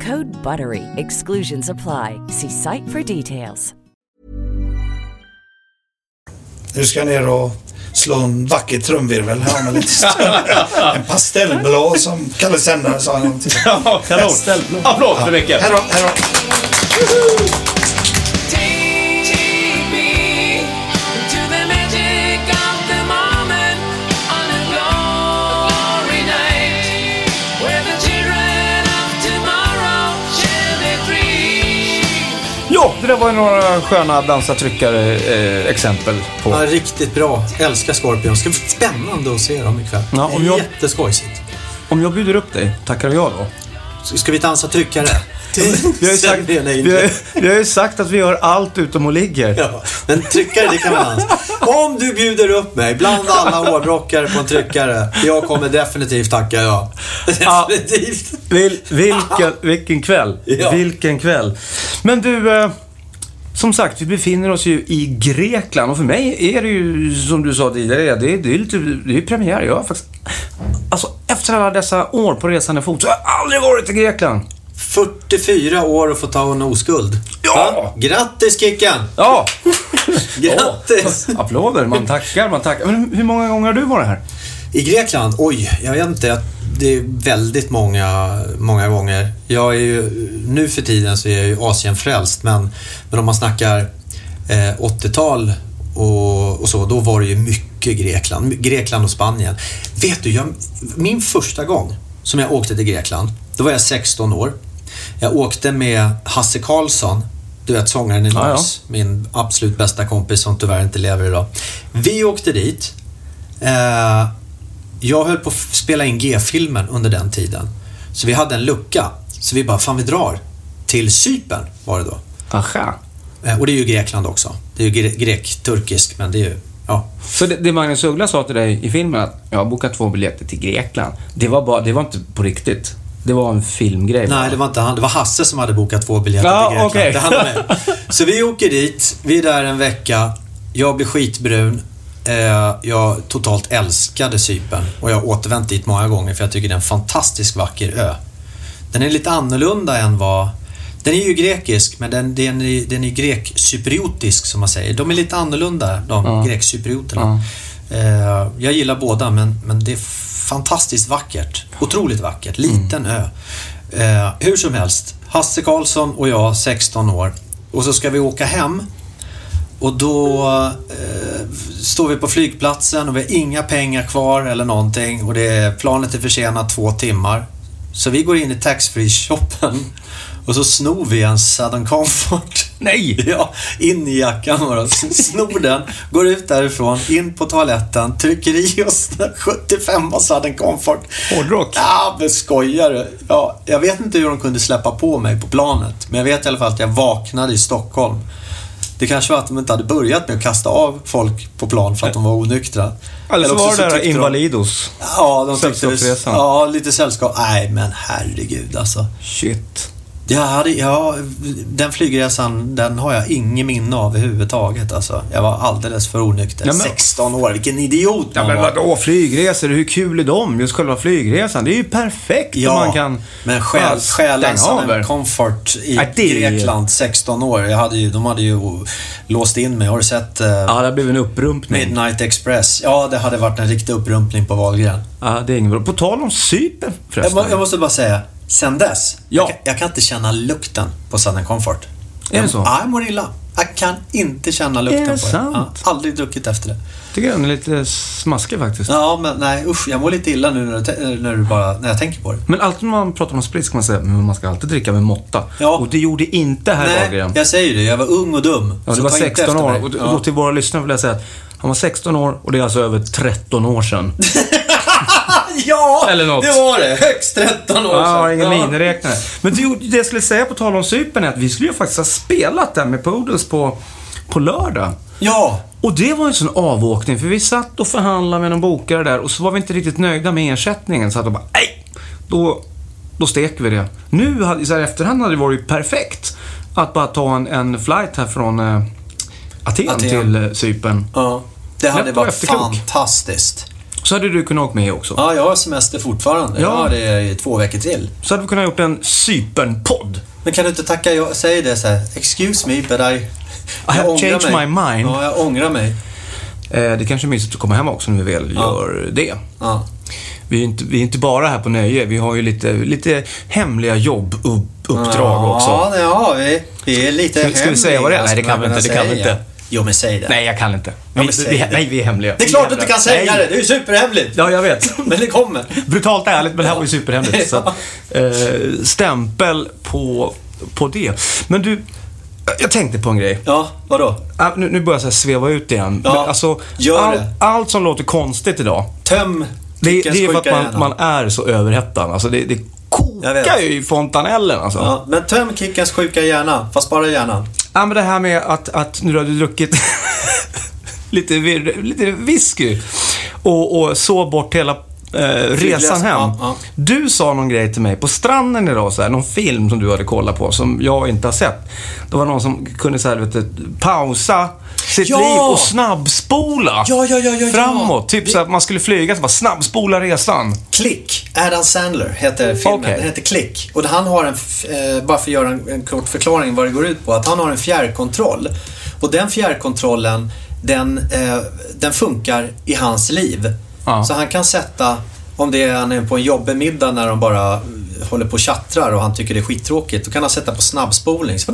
Code BUTTERY. Exclusions apply. See site for details. Nu ska jag ner och slå en vacker trumvirvel här med lite större. En pastellblå som Kalle Sändare sa en gång till. Ja, kanon. Applåd för Micke. Hej då, hej då. Det var några sköna dansa-tryckare-exempel på. Ja, riktigt bra. Älskar Scorpion. Ska bli spännande att se dem ikväll. Ja, om jag- Jätteskojsigt. Om jag bjuder upp dig, tackar jag då? Ska vi dansa tryckare? Vi har, ju sagt, det vi, har, vi har ju sagt att vi gör allt utom att ligger. Ja, men tryckare, det kan man dansa. Om du bjuder upp mig bland alla hårdrockare på en tryckare, jag kommer definitivt tacka ja. Ja. Definitivt. Vil, vilken, vilken kväll. Ja. Vilken kväll. Men du, eh, som sagt, vi befinner oss ju i Grekland och för mig är det ju, som du sa tidigare, det är, det är lite, det är ju premiär. Jag har faktiskt, alltså efter alla dessa år på resande fot så har jag aldrig varit i Grekland. 44 år och få ta en oskuld. Ja. Va? Grattis Kicken! Ja! Grattis! Åh, applåder, man tackar, man tackar. Men hur många gånger har du varit här? I Grekland? Oj, jag vet inte. Det är väldigt många, många gånger. Jag är ju, nu för tiden så är jag ju Asienfrälst, men, men om man snackar eh, 80-tal och, och så, då var det ju mycket Grekland. Grekland och Spanien. Vet du, jag, min första gång som jag åkte till Grekland, då var jag 16 år. Jag åkte med Hasse Karlsson, du vet sångaren i. Norse, min absolut bästa kompis som tyvärr inte lever idag. Vi åkte dit. Eh, jag höll på att spela in G-filmen under den tiden. Så vi hade en lucka. Så vi bara, fan vi drar. Till Cypern var det då. Aha. Eh, och det är ju Grekland också. Det är ju gre- grek-turkisk, men det är ju, ja. Så det, det Magnus Uggla sa till dig i filmen att jag har bokat två biljetter till Grekland. Det var, bara, det var inte på riktigt. Det var en filmgrej. bara. Nej, det var inte han. Det var Hasse som hade bokat två biljetter Ja, till Grekland. okej. Det hann med. Så vi åker dit. Vi är där en vecka. Jag blir skitbrun. Eh, Jag totalt älskade Cypern och jag har återvänt dit många gånger för jag tycker det är en fantastiskt vacker ö. Den är lite annorlunda än vad... Den är ju grekisk, men den, den, är, den är grek-cypriotisk som man säger. De är lite annorlunda, de Ja. grek-cyprioterna. Eh, Jag gillar båda, men, men det är fantastiskt vackert. Otroligt vackert. Liten ö. Eh, hur som helst, Hasse Karlsson och jag, 16 år. Och så ska vi åka hem. Och då eh, står vi på flygplatsen och vi har inga pengar kvar eller någonting. Och det är, planet är försenat två timmar. Så vi går in i taxfree-shoppen och så snor vi en Southern Comfort. Nej! Ja, in i jackan bara. Snor den, går ut därifrån, in på toaletten, trycker i oss den 75 Southern Comfort. Hårdrock. Ja, men skojar du? Ja, jag vet inte hur de kunde släppa på mig på planet. Men jag vet i alla fall att jag vaknade i Stockholm. Det kanske var att de inte hade börjat med att kasta av folk på plan för att de var onyktra. Eller så var det där tyckte de- Invalidos. Ja, de tyckte. Ja, lite sällskap. Nej, men herregud alltså. Shit. Jag hade, ja, den flygresan, den har jag ingen minne av överhuvudtaget. Alltså. Jag var alldeles för onykter. Ja, men- 16 år, vilken idiot Ja, man men var. vadå flygresor? Hur kul är de? Just själva flygresan. Det är ju perfekt om man kan men själ, er. comfort i Nej, det Grekland, 16 år. Jag hade ju, de hade ju låst in mig. Har du sett eh, Ja, det blev en upprumpning. Midnight Express? Ja, det hade varit en riktig upprumpning på Wahlgren. Ja, det är inget bra. På tal om Cypern Jag, förresten. må, jag måste bara säga, sen dess, Ja. jag, kan, jag kan inte känna lukten på Southern Comfort. Är det jag, så? Ja, jag mår illa. Jag kan inte känna lukten Är på det sant? Ja, aldrig druckit efter det. tycker den är lite smaskig faktiskt. Ja, men nej usch, jag mår lite illa nu när, du, när, du bara, när jag tänker på det. Men alltid när man pratar om sprit ska man säga att man ska alltid dricka med måtta. Ja. Och det gjorde inte herr nej, jag säger det. Jag var ung och dum. Ja, det var ta inte 16 efter år. mig. Och Ja. då till våra lyssnare vill jag säga att han var 16 år och det är alltså över 13 år sedan. ja, Eller något. det var det. Högst 13 år Ja, jag har ingen Ja. miniräknare. Men det, det jag skulle säga på tal om Cypern är att vi skulle ju faktiskt ha spelat där med Poodles på, på lördag. Ja, Och det var en sån avåkning, för vi satt och förhandlade med någon bokare där och så var vi inte riktigt nöjda med ersättningen. Så att de bara, nej, då, då steker vi det. Nu, hade- så här i efterhand hade det varit perfekt att bara ta en, en flight här från eh, Aten, Aten. till eh, Cypern. Ja. Det hade Lätt varit fantastiskt. Så hade du kunnat åka med också. Ja, jag har semester fortfarande. Ja. Jag har det i två veckor till. Så hade vi kunnat gjort en Cypern-podd. Men kan du inte tacka jag säg det så här. Excuse me, but I... I have changed mig. my mind. Ja, jag ångrar mig. Eh, det kanske är mysigt att komma hem också när vi väl Ja. gör det. Ja. Vi är, inte, vi är inte bara här på nöje, vi har ju lite, lite hemliga jobbuppdrag också. Ja, det har vi. Vi är lite Ska- ska vi säga vad det är? Nej, det kan vi inte, det kan vi inte. Jo, men säg det. Nej, jag kan inte. Ja, Vi, säg vi, nej, vi är hemliga. Det är klart du inte kan säga Nej. det. Det är ju superhemligt. Ja, jag vet. Men det kommer. Brutalt ärligt, men det här var ju superhemligt. Så att, eh, stämpel på, på det. Men du, jag tänkte på en grej. Ja, vadå? Ah, Nu, nu börjar jag sväva ut igen. Ja, Men alltså, gör all, det. allt som låter konstigt idag, Töm det, det är för att man, man är så överhettad. Alltså, det, det kokar ju i fontanellen alltså. Ja, men töm Kickens sjuka hjärna. Fast bara hjärnan. Ja, men det här med att, att nu har du druckit lite, vir- lite whisky och, och sov bort hela eh, resan hem. Ja, ja. Du sa någon grej till mig på stranden idag, så här, någon film som du hade kollat på som jag inte har sett. Det var någon som kunde så här, vet du, pausa sitt Ja! liv och snabbspola Ja, ja, ja, ja, ja. framåt. Typ Vi- så att man skulle flyga, så bara snabbspola resan. Klick. Adam Sandler heter filmen. Okej. Den heter Klick. Och han har en, eh, bara för att göra en, en kort förklaring vad det går ut på, att han har en fjärrkontroll. Och den fjärrkontrollen, den, eh, den funkar i hans liv. Ja. Så han kan sätta, om det är han är på en jobbig middag när de bara håller på och tjattrar och han tycker det är skittråkigt, då kan han sätta på snabbspolning. Så,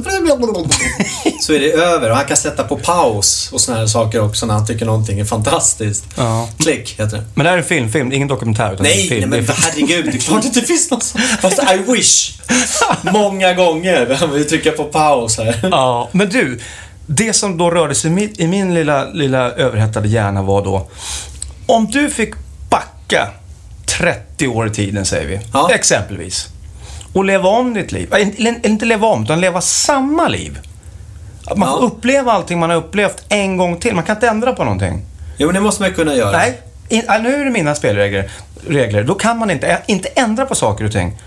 är det över. Och han kan sätta på paus och såna här saker också när han tycker någonting är fantastiskt. Ja. Klick heter det. Men det här är en film, film ingen dokumentär. Utan Nej, film. nej men herregud. Det är klart att det finns något sånt. Fast I wish. Många gånger. Vi trycker på paus här. Ja, men du. Det som då rörde sig i min, i min lilla, lilla överhettade hjärna var då, om du fick backa 30 år i tiden, säger vi, Ja. exempelvis, och leva om ditt liv. Eller inte- leva om, utan leva samma liv. Att man Ja. får uppleva allting man har upplevt en gång till. Man kan inte ändra på någonting. Jo, men det måste man kunna göra. Nej, nu är det mina spelregler. Regler. Då kan man inte, inte ändra på saker och ting.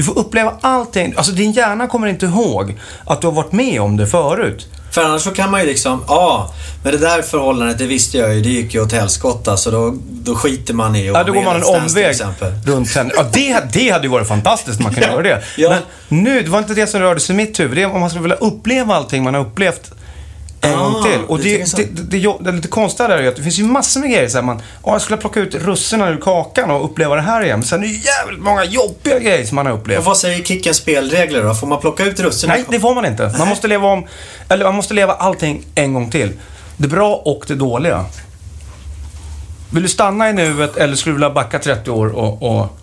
Du får uppleva allting. Alltså din hjärna kommer inte ihåg att du har varit med om det förut. För annars så kan man ju liksom, ja, men det där förhållandet, det visste jag ju, det gick ju åt helskotta. Så då, då skiter man i att Ja, då går man en omväg runt henne. Ja, det, det hade ju varit fantastiskt om man kunde göra det. Ja. Men nu, det var inte det som rörde sig i mitt huvud. Det är om man skulle vilja uppleva allting man har upplevt en Ah, gång till. Och det, så. det, det, det, det, lite konstiga där är att det finns ju massor med grejer. Så här, man, ja, jag skulle plocka ut russinen ur kakan och uppleva det här igen. Men sen är det ju jävligt många jobbiga grejer som man har upplevt. Och vad säger Kickens spelregler då? Får man plocka ut russinen? Nej, det får man inte. Man måste leva om, eller man måste leva allting en gång till. Det bra och det dåliga. Vill du stanna i nuet eller skulle du vilja backa 30 år och... och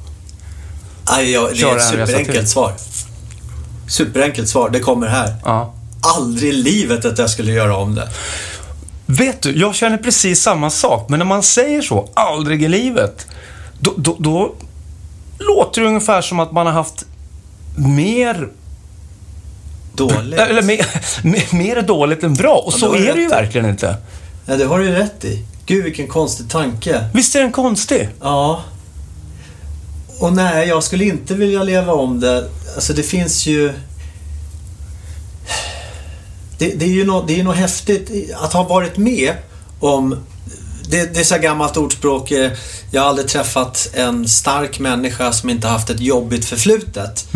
Aj, ja, det är ett superenkelt svar. Superenkelt svar, det kommer här. ja. Aldrig i livet att jag skulle göra om det. Vet du, jag känner precis samma sak. Men när man säger så, aldrig i livet, då, då, då låter det ungefär som att man har haft mer, Dåligt. eller mer, mer, mer dåligt än bra. Och Ja, så är det ju verkligen inte. Ja, det har du ju rätt i. Gud, vilken konstig tanke. Visst är den konstig? Ja. Och nej, jag skulle inte vilja leva om det. Alltså det finns ju... Det, det är ju något, det är något häftigt att ha varit med om... Det, det är så gammalt ordspråk. eh, Jag har aldrig träffat en stark människa som inte haft ett jobbigt förflutet.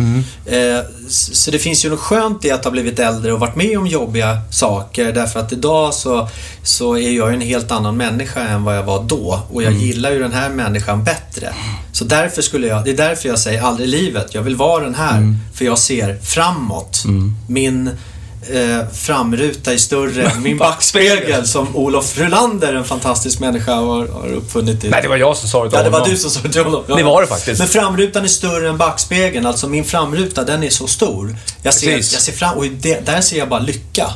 Eh, s- Så det finns ju något skönt i att ha blivit äldre och varit med om jobbiga saker. Därför att idag så, så är jag en helt annan människa än vad jag var då. Och jag gillar ju den här människan bättre. Så därför skulle jag, det är därför jag säger aldrig i livet. Jag vill vara den här. För jag ser framåt. Min eh, framruta är större än min backspegel som Olof Rulander, en fantastisk människa, har, har uppfunnit. I. Nej, det var jag som sa det till Ja, det var du som sa det till honom. Ja. Det var det faktiskt. Men framrutan är större än backspegeln. Alltså min framruta, den är så stor. Jag ser, jag Precis. Mm. ser fram och det, där ser jag bara lycka.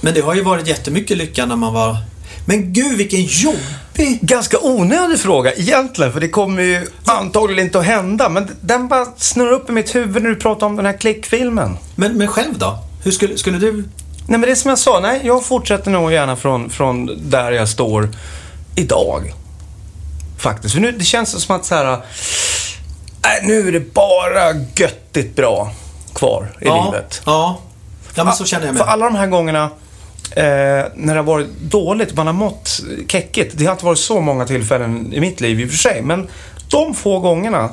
Men det har ju varit jättemycket lycka när man var... Men gud, vilken jobbig... Ganska onödig fråga egentligen, för det kommer ju antagligen inte att hända. Men den bara snurrar upp i mitt huvud när du pratar om den här klickfilmen. Men, men själv då? Hur skulle, skulle du... Nej, men det är som jag sa. Nej, jag fortsätter nog gärna från, från där jag står idag. Faktiskt. För nu, det känns som att så här... Nej, nu är det bara göttigt bra kvar i ja, livet. Ja. ja, men så känner jag För med. alla de här gångerna eh, när det har varit dåligt, man har mått keckigt. Det har inte varit så många tillfällen i mitt liv i och för sig. Men de få gångerna,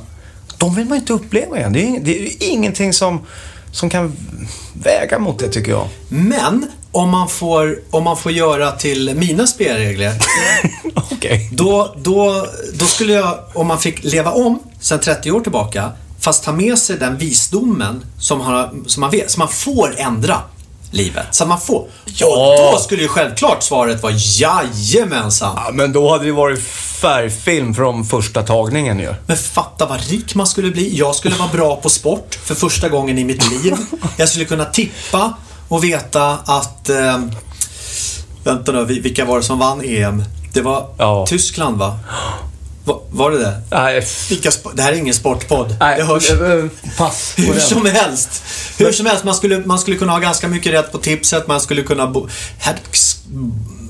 de vill man inte uppleva igen. Det är, det är ingenting som, som kan väga mot det tycker jag. Men om man får, om man får göra till mina spelregler, Okej. då, då, då skulle jag, om man fick leva om sedan 30 år tillbaka, fast ta med sig den visdomen som, har, som man vet, så man får ändra livet. Så man får. Ja. Och då skulle ju självklart svaret vara jajamensan. Ja, men då hade det varit färgfilm från första tagningen ju. Men fatta vad rik man skulle bli. Jag skulle vara bra på sport för första gången i mitt liv. Jag skulle kunna tippa och veta att... Eh, vänta nu, vi- vilka var det som vann EM? Det var Ja. Tyskland va? Va? Var det det? Nej, Vilka det här är ingen sportpodd. Nej, det hörs pass hur den. som helst. Hur som helst, man skulle, man skulle kunna ha ganska mycket rätt på tipset. Man skulle kunna... Bo, här,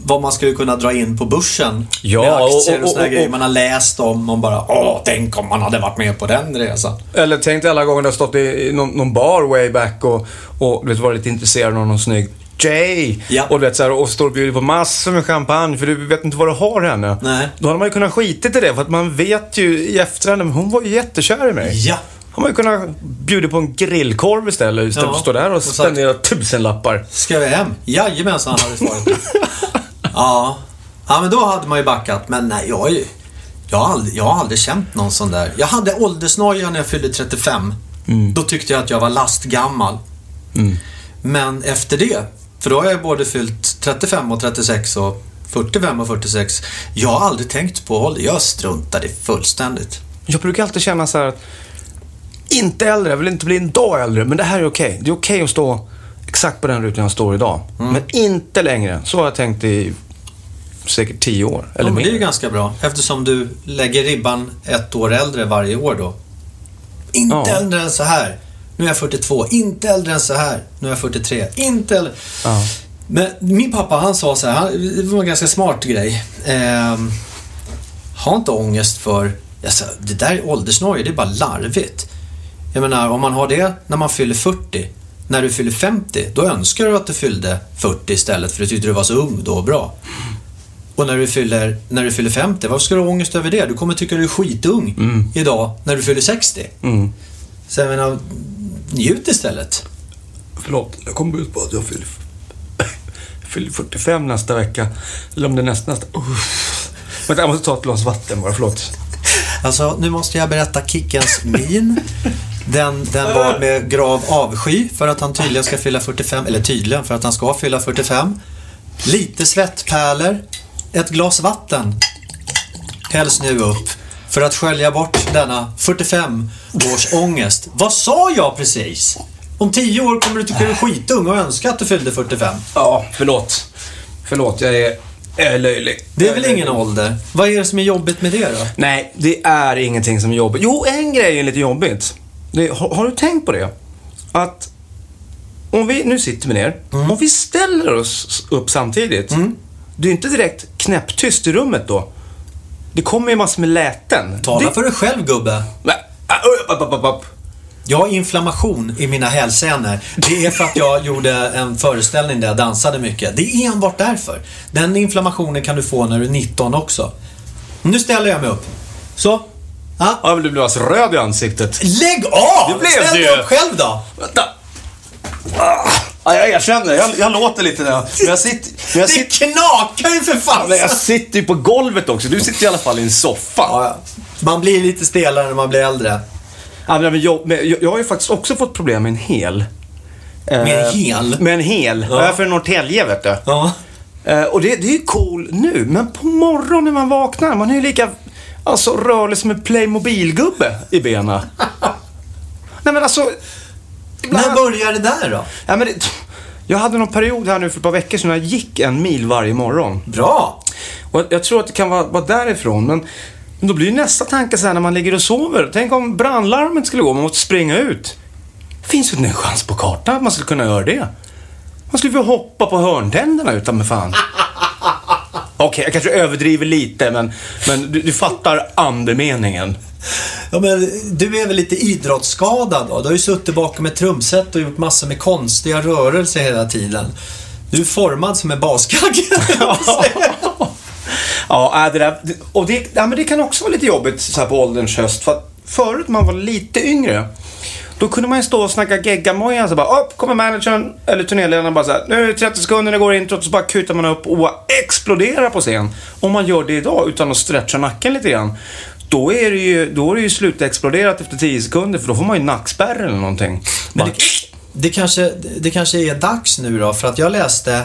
vad man skulle kunna dra in på börsen. Ja, med aktier och- och, och- och- grejer och- man har läst om. Man bara, åh, tänk om man hade varit med på den resan. Eller tänk dig alla gånger du har stått i, någon, någon bar way back och, och du varit lite intresserad av någon snygg Jay. Ja. Och, du vet, så här, och står och bjuder på massor med champagne för du vet inte vad du har henne. Nej. Då hade man ju kunnat skita i det för att man vet ju i efterhand, men hon var ju jättekär i mig. Ja. Har man ju kunnat bjuda på en grillkorv istället istället Ja. för att stå där och Och spendera tusenlappar. Ska vi hem? Jajamensan hade svaret. ja. ja, men då hade man ju backat. Men nej, jag, är ju, jag, har aldrig, jag har aldrig känt någon sån där. Jag hade åldersnoja när jag fyllde 35. Då tyckte jag att jag var lastgammal. Men efter det, för då har jag både fyllt 35 och 36 och 45 och 46. Jag har aldrig tänkt på ålder. Jag struntade fullständigt. Jag brukar alltid känna så här att inte äldre, jag vill inte bli en dag äldre, men det här är okej. Det är okej att stå exakt på den rutan jag står idag. Mm. Men inte längre. Så har jag tänkt i säkert tio år. Eller ja, men det är ju ganska bra eftersom du lägger ribban ett år äldre varje år då. Inte Ja. äldre än så här. Nu är jag 42. Inte äldre än så här. Nu är jag 43. Inte äldre. Ja. Men min pappa han sa så här, han, det var en ganska smart grej. Ehm, ha inte ångest för, jag sa, det där är åldersnoja, det är bara larvigt. Jag menar, om man har det när man fyller 40, när du fyller 50, då önskar du att du fyllde 40 istället för du tyckte du var så ung då och bra. Och när du fyller, när du fyller 50, varför ska du ha ångest över det? Du kommer tycka du är skitung idag när du fyller 60. Mm. Så jag menar, njut istället. Förlåt, jag kom ut på att jag fyller, fyller 45 nästa vecka. Eller om det är nästa, nästa. Uff. Vänta, jag måste ta ett glas vatten bara, förlåt. Alltså, nu måste jag berätta Kickens min. Den, den var med grav avsky för att han tydligen ska fylla 45, eller tydligen för att han ska fylla 45. Lite svettpärlor, ett glas vatten hälls nu upp för att skölja bort denna 45 års ångest. Vad sa jag precis? Om 10 år kommer du tycka du är skitung och önska att du fyllde 45. Ja, förlåt. Förlåt, jag är, jag är löjlig. Det är väl ingen ålder? Vad är det som är jobbigt med det då? Nej, det är ingenting som är jobbigt. Jo, en grej är lite jobbigt. Det, har, har du tänkt på det? Att om vi nu sitter vi ner, Mm. om vi ställer oss upp samtidigt. Det är inte direkt knäpptyst i rummet då. Det kommer ju massor med läten. Tala det, för dig själv gubbe. Ah, upp, upp, upp, upp. Jag har inflammation i mina hälsenor. Det är för att jag gjorde en föreställning där jag dansade mycket. Det är enbart därför. Den inflammationen kan du få när du är 19 också. Nu ställer jag mig upp. Så. Ja. Ja, men du blev alltså röd i ansiktet. Lägg av! Det blev Ställ dig upp själv då. Vänta. Ah, ja, jag erkänner, jag, jag låter lite där. Men jag sitter, men jag Det sitter, knakar ju för fan! men jag sitter ju på golvet också. Du sitter i alla fall i en soffa. Ja, ja. Man blir lite stelare när man blir äldre. Ja, men jag, men jag, jag har ju faktiskt också fått problem med en hel. Eh, Med en hel? Med en hel. Ja. Jag är från Norrtälje, vet du. Ja. Eh, och det, det är ju cool nu, men på morgonen när man vaknar, man är ju lika alltså, rörlig som en Playmobil-gubbe i benen. Nej men alltså... ibland- När börjar det där då? Ja, men det, jag hade någon period här nu för ett par veckor sedan jag gick en mil varje morgon. Bra! Och jag tror att det kan vara, vara därifrån, men men då blir ju nästa tanke så här när man ligger och sover. Tänk om brandlarmet skulle gå, man måste springa ut. Det finns ju inte en chans på kartan att man skulle kunna göra det. Man skulle få hoppa på hörntänderna utan med fan. Okej, jag kanske överdriver lite, men, men du, du fattar andemeningen. Ja, men du är väl lite idrottsskadad då? Du har ju suttit bakom ett trumset och gjort massor med konstiga rörelser hela tiden. Du är formad som en baskagge. Ja, äh, det där, och det, ja, men det kan också vara lite jobbigt så här på ålderns höst. För att förut när man var lite yngre, då kunde man ju stå och snacka geggamoja. Så bara, upp kommer managern eller turnéledaren bara så här, nu är det 30 sekunder, det går introt. Så bara kutar man upp och exploderar på scen. Om man gör det idag utan att stretcha nacken lite grann. Då är det ju, då är det ju slutexploderat efter 10 sekunder för då får man ju nackspärr eller någonting. Men det, det, kanske, det kanske är dags nu då, för att jag läste...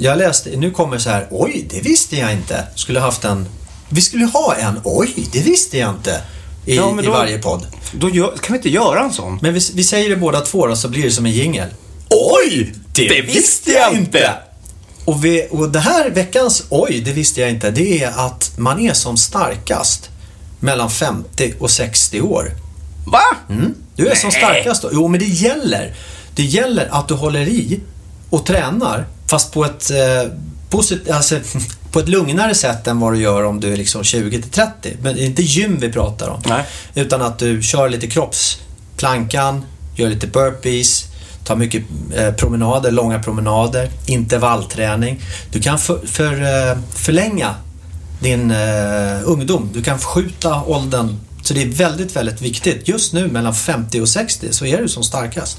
Jag läste, nu kommer så här, oj, det visste jag inte. Skulle haft en... Vi skulle ha en, oj, det visste jag inte. I, Ja, men i då- varje podd. då gör, kan vi inte göra en sån? Men vi, vi säger det båda två då, så blir det som en jingel. Oj! Det, visste jag inte! Och, vi, och det här veckans oj, det visste jag inte, det är att man är som starkast mellan 50 och 60 år. Va? Mm. Du är som starkast då. Jo, men det gäller. Det gäller att du håller i och tränar, fast på ett, eh, posit- alltså, på ett lugnare sätt än vad du gör om du är liksom 20 till 30. Men det är inte gym vi pratar om. Nej. Utan att du kör lite kroppsplankan, gör lite burpees, tar mycket eh, promenader, långa promenader, intervallträning. Du kan för, för, eh, förlänga din eh, ungdom. Du kan förskjuta åldern. Så det är väldigt, väldigt viktigt. Just nu mellan 50 och 60 så är du som starkast.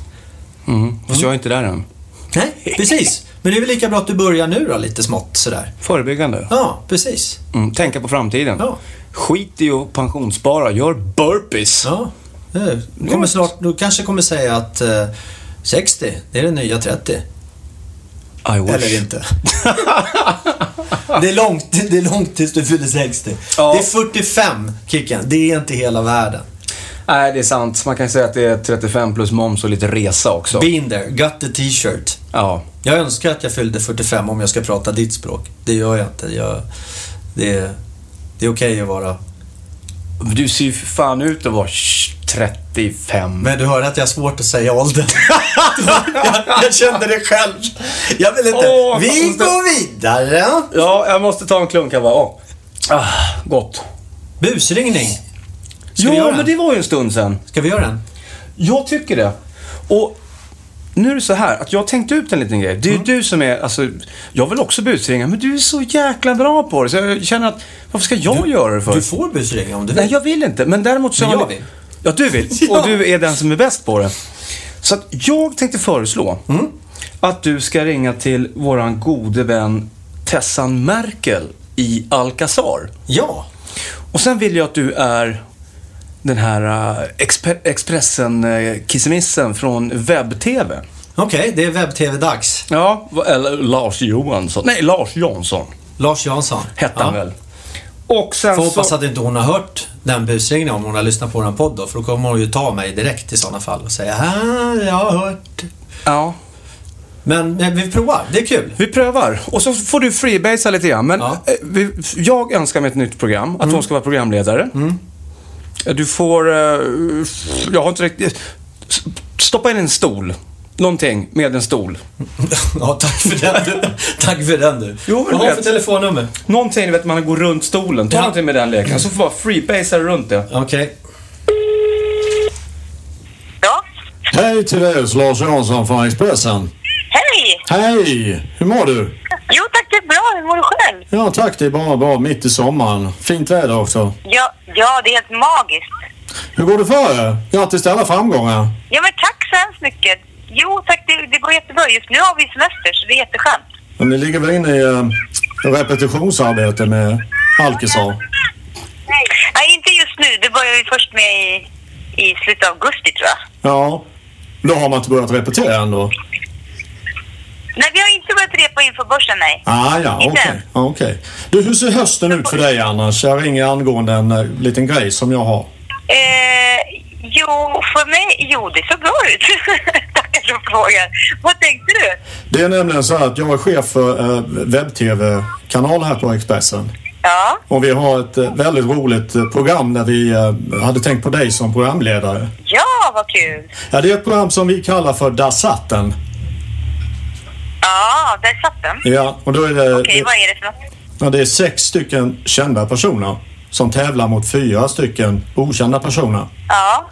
Mm. Fast jag är inte där än. Nej, precis. Men det är väl lika bra att du börjar nu då, lite smått sådär. Förebyggande. Ja, precis. Mm, tänka på framtiden. Ja. Skit i att pensionsspara, gör burpees. Ja. Du, kommer snart, du kanske kommer säga att eh, 60, det är det nya 30. Eller inte. det, är långt, det är långt tills du fyller 60. Ja. Det är 45, Kicken. Det är inte hela världen. Nej, det är sant. Man kan säga att det är 35 plus moms och lite resa också. Been there, got the t-shirt. Ja. Jag önskar att jag fyllde 45 om jag ska prata ditt språk. Det gör jag inte. Jag, det, är- det är okej att vara... Du ser ju för fan ut att vara 35. Men du hörde att jag har svårt att säga åldern. jag, jag kände det själv. Jag vill inte... Åh, Vi måste- går vidare. Ja, jag måste ta en klunk här bara. Åh. Ah, gott. Busringning. Ska Ja, men den? det var ju en stund sen. Ska vi göra den? Jag tycker det. Och nu är det så här att jag har tänkt ut en liten grej. Det är ju du som är, alltså, jag vill också busringa, men du är så jäkla bra på det. Så jag känner att, varför ska jag göra det för? Du får busringa om du vill. Nej, jag vill inte. Men däremot så... Men jag vill. Ja, du vill. Ja. Och du är den som är bäst på det. Så att jag tänkte föreslå Mm. att du ska ringa till våran gode vän Tessan Merkel i Alcazar. Ja. Och sen vill jag att du är den här uh, expe- Expressen-kissemissen från webb-tv. Okej, det är webb-tv-dags. Ja, eller Lars Johansson. Nej, Lars Jansson Lars Jansson. hette han Ja. väl. Och sen Får hoppas så... att inte hon har hört den busringningen om hon har lyssnat på vår podd då. För då kommer hon ju ta mig direkt i sådana fall och säga ah, jag har hört. Ja. Men, men vi provar, det är kul. Vi prövar. Och så får du freebasea lite grann. Men Ja. eh, vi, jag önskar mig ett nytt program. Att hon ska vara programledare. Eh, Du får... eh, jag har inte riktigt... Stoppa in en stol. Någonting med en stol. Ja, tack för den du. tack för den du. Jo, men Vad har vet- för telefonnummer? Någonting, du vet, man går runt stolen. Ta Ja. någonting med den leken. Så får bara freebasea runt det. Okej. Ja, Hej Therese, Lars Jansson från Expressen. hej! Hej! Hur mår du? Jo tack, det är bra. Hur mår du själv? Ja tack, det är bara bra. Mitt i sommaren. Fint väder också. Ja, ja, det är helt magiskt. Hur går det för er? Grattis till alla framgångar. Ja, men tack så hemskt mycket. Jo tack, det, det går jättebra. Just nu har vi semester, så det är jätteskönt. Men ni ligger väl inne i uh, repetitionsarbete med Alkisar? Nej, inte just nu. Det börjar vi först med i, i slutet av augusti, tror jag. Ja. Då har man inte börjat repetera ändå? Nej, vi har inte börjat repa inför börsen, nej. Ah, ja, okej. Än. Ja, okej. Du, hur ser hösten ut för dig annars? Jag ringer angående en uh, liten grej som jag har. Eh, jo, för mig, jo, det ser bra ut. Som frågar. Vad tänkte du? Det är nämligen så här att jag är chef för uh, webb-tv-kanal här på Expressen. Ja, Och vi har ett eh, väldigt roligt eh, program där vi eh, hade tänkt på dig som programledare. ja, vad kul. Ja, det är ett program som vi kallar för Dasatten. Jaha, där satt den. Ja, och då är det... Okej, vad är det för något? Ja, det är sex stycken kända personer som tävlar mot fyra stycken okända personer. Ja.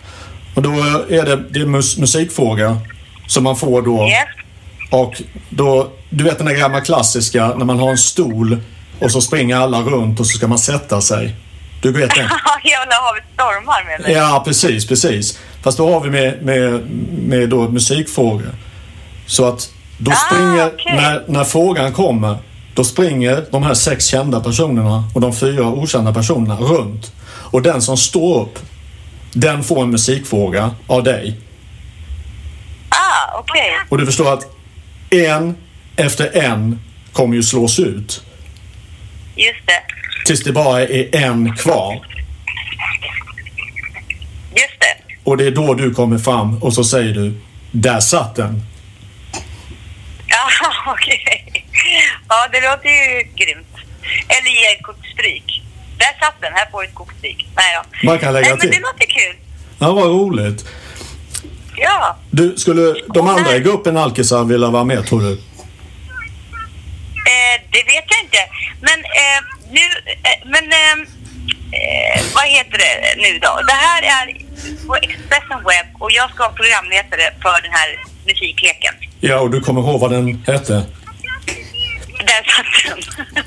Och då är det, det är mus, musikfråga som man får då. Yes. Och då, du vet den där gamla klassiska när man har en stol och så springer alla runt och så ska man sätta sig. Du vet den? Jävla havet stormar menar du? Ja, precis, precis. Fast då har vi med, med, med då musikfrågor. Så att då Ah, springer, okej. när, när frågan kommer, då springer de här sex kända personerna och de fyra okända personerna runt. Och den som står upp, den får en musikfråga av dig. Ah, okej. Och du förstår att en efter en kommer ju slås ut. Just det. Tills det bara är en kvar. Just det. Och det är då du kommer fram och så säger du, där satt den. Ja, okej. Ja, det låter ju grymt. Eller ge ett kokstryk. Där satt den. Här får du ett kokstryk. Nej då. Man kan lägga Nej, men till. det låter kul. Ja, vad roligt. Ja. Du, skulle de andra i gruppen alkisar vilja vara med tror du? Eh, det vet jag inte. Men eh, nu, eh, men eh, eh, vad heter det nu då? Det här är på Expressen Webb och jag ska vara programledare för den här musikleken. Ja, och du kommer ihåg vad den hette? Där satt den.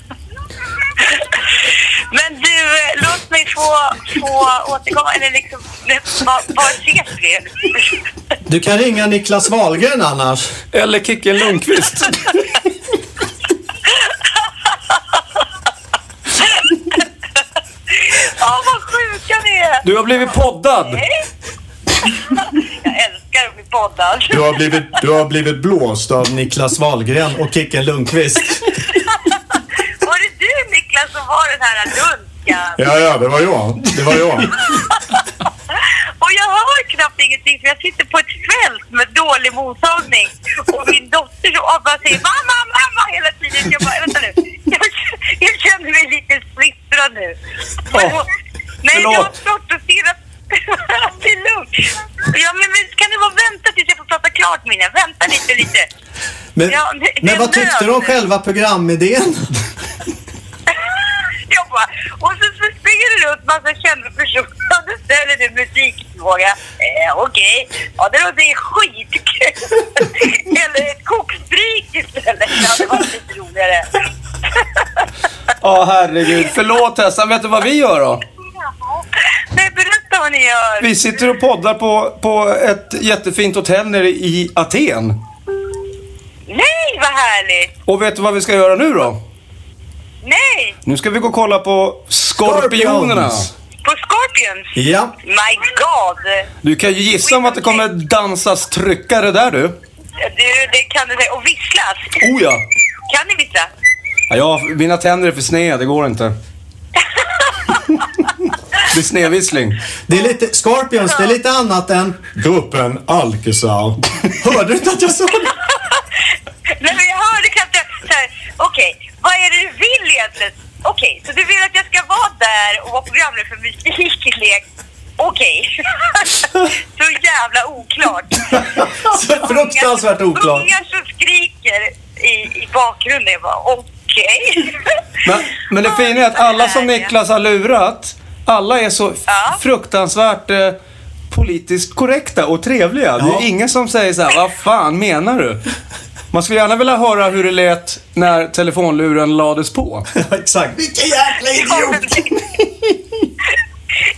Men du, låt mig få, få återkomma, eller liksom, var, var ses vi? Du kan ringa Niklas Wahlgren annars. Eller Kicken Lundqvist. Ja, vad sjuka ni är! Du har blivit poddad. Nej. Jag älskar att bli poddad. Du har blivit, du har blivit blåst av Niklas Wahlgren och Kicken Lundqvist. Var den här lundskan? Ja, ja, det var jag. Det var jag. Och jag hör knappt ingenting för jag sitter på ett fält med dålig mottagning. Och min dotter så bara säger mamma, mamma hela tiden. Jag bara, vänta nu. Jag, jag känner mig lite splittrad nu. Åh, Nej, jag har stått och stirrat. det är lugnt. Ja, men, men kan du bara vänta tills jag får prata klart Minna? Vänta lite, lite. Men, Ja, det- men vad tyckte du om själva programidén? Bara, och så, så springer det runt massa kända personer och då ställer du musikfråga. Eh, Okej, ja det låter skitkul. Eller ett kokstryk istället. Ja, det var lite roligare. Ja, herregud. Förlåt Tessan, vet du vad vi gör då? Nej, berätta vad ni gör. Vi sitter och poddar på, på ett jättefint hotell nere i Aten. Nej, vad härligt. Och vet du vad vi ska göra nu då? Nu ska vi gå och kolla på Skorpionerna. Scorpions. på Scorpions. Ja. My God. Du kan ju gissa om att det kommer dansas tryckare där du. Du, det kan du säga. Och visslas. Oh ja. Kan ni vissla? ja jag, mina tänder är för sneda, det går inte. Det är snedvissling. Det är lite, Scorpions, det är lite annat än... Gruppen alkisar. Hörde du inte att jag sa det? Nej men jag hörde knappt det. Så här, Okej, vad är det du vill egentligen? Okej, så du vill att jag ska vara där och vara programledare för musiklek? Okej. så jävla oklart. Så fruktansvärt oklart. Ungar som skriker i, i bakgrunden. Jag bara okej. Men, men det fina är att alla som Niklas har lurat, alla är så Ja. fruktansvärt eh, politiskt korrekta och trevliga. Det Ja. är ingen som säger så här, vad fan menar du? Man skulle gärna vilja höra hur det lät när telefonluren lades på. Exakt. Vilken jävla idiot!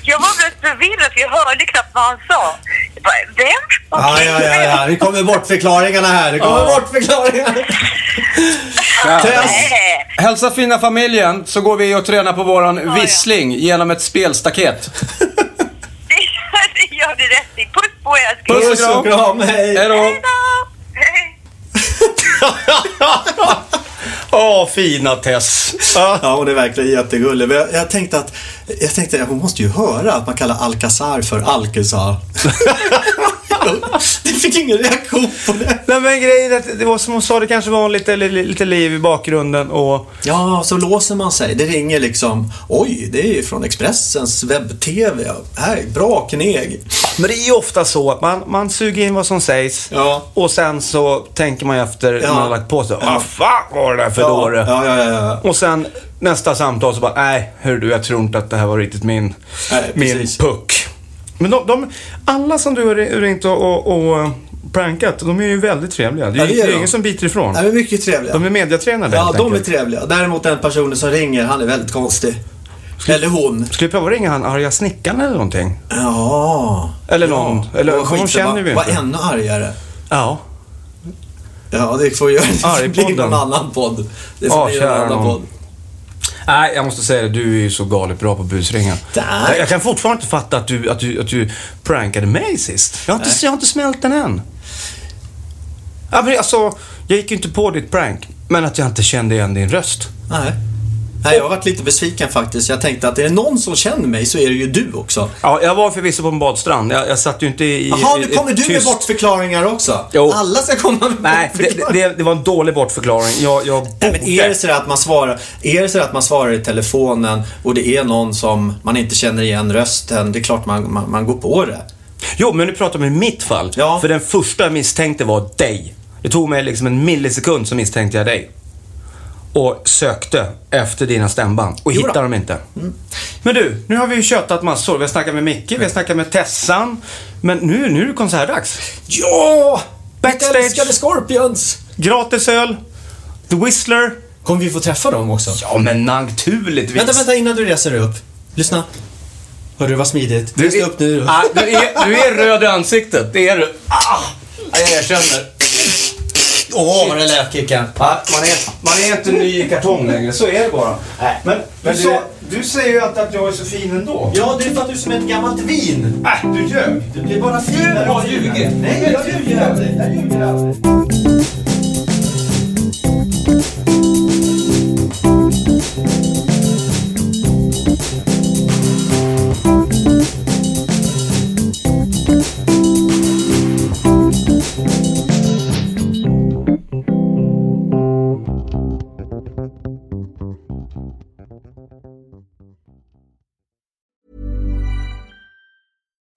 Jag var mest förvirrad för jag hörde knappt vad han sa. Jag bara, Vem? Ja, ja, ja, vem? ja. Det kommer bortförklaringarna här. Det kommer Ja. bortförklaringar. Tess. Nej. Hälsa fina familjen så går vi och tränar på våran vissling genom ett spelstaket. Det, gör du rätt i. Puss på er älskling. Puss Puss och kram, hej. Hej då! Åh, fina Tess. Ja, hon är verkligen jättegullig. Men jag, jag tänkte att jag tänkte, hon måste ju höra att man kallar Alcazar för alkisar. det fick ingen reaktion på det. Nej men grejen är att det var som hon sa, det kanske var lite, lite, lite liv i bakgrunden och... Ja, så låser man sig. Det ringer liksom. Oj, det är ju från Expressens webb-tv. Här, bra kneg. Men det är ju ofta så att man, man suger in vad som sägs Ja. och sen så tänker man efter när man har lagt på sig. Vad fan var det där för Ja, dåre? ja, ja, ja, ja. Och sen nästa samtal så bara, nej, hör du, jag tror inte att det här var riktigt min, Nej, min precis. puck. Men de, de, alla som du har ringt och, och, eh, prankat, de är ju väldigt trevliga. Det är, Ja, det är de. ingen som biter ifrån. De är mycket trevliga. De är mediatränade Ja, de är trevliga. Däremot den personen som ringer, han är väldigt konstig. Eller hon. Ska vi prova att ringa han arga snickaren eller någonting? Ja. Eller någon. Ja. Eller honom känner vi inte. var ännu argare. Ja. Ja, det får göra. Det blir någon annan podd. Det får bli en kära annan podd. Nej, jag måste säga det. Du är ju så galet bra på busringen. Tack. Jag, jag kan fortfarande inte fatta att du, att du, att du prankade mig sist. Jag har inte, jag har inte smält den än. Ja, men alltså, jag gick ju inte på ditt prank, men att jag inte kände igen din röst. Nej. Nej, jag har varit lite besviken faktiskt. Jag tänkte att är det någon som känner mig så är det ju du också. Ja, jag var förvisso på en badstrand. Jag, jag satt ju inte i... Jaha, i- nu i kommer du med tyst- bortförklaringar också. Jo. Alla ska komma med Nej, det, bortförklaringar. det, det var en dålig bortförklaring. Jag, jag Nej, men är det så att man svarar, är det så att man svarar i telefonen och det är någon som man inte känner igen rösten, det är klart man, man, man går på det. Jo, men nu pratar vi om mitt fall. Ja. För den första jag misstänkte var dig. Det tog mig liksom en millisekund så misstänkte jag dig. Och sökte efter dina stämband och hittade dem inte. Men du, nu har vi ju tjötat massor. Vi har snackat med Micke, vi har snackat med Tessan. Men nu, nu är det konsertdags. Ja! Backstage. Älskade Scorpions! Gratis öl, The Whistler. Kommer vi få träffa dem också? Ja, men naturligtvis. Vänta, vänta innan du reser dig upp. Lyssna. Hörde du vad smidigt? Du dig upp nu. Ah, du, är, du är röd i ansiktet, det är du. Ah, jag erkänner. Åh, vad det lät Kickan. Ja, man, är, man är inte ny i kartong längre, så är det bara. Nej. Men, Men du, sa, du säger ju alltid att jag är så fin ändå. Ja, det är för att du är som ett gammalt vin. Äh, du ljög. Du blir bara finare. Du har ljugit. Nej, jag ljuger aldrig. Jag ljuger aldrig.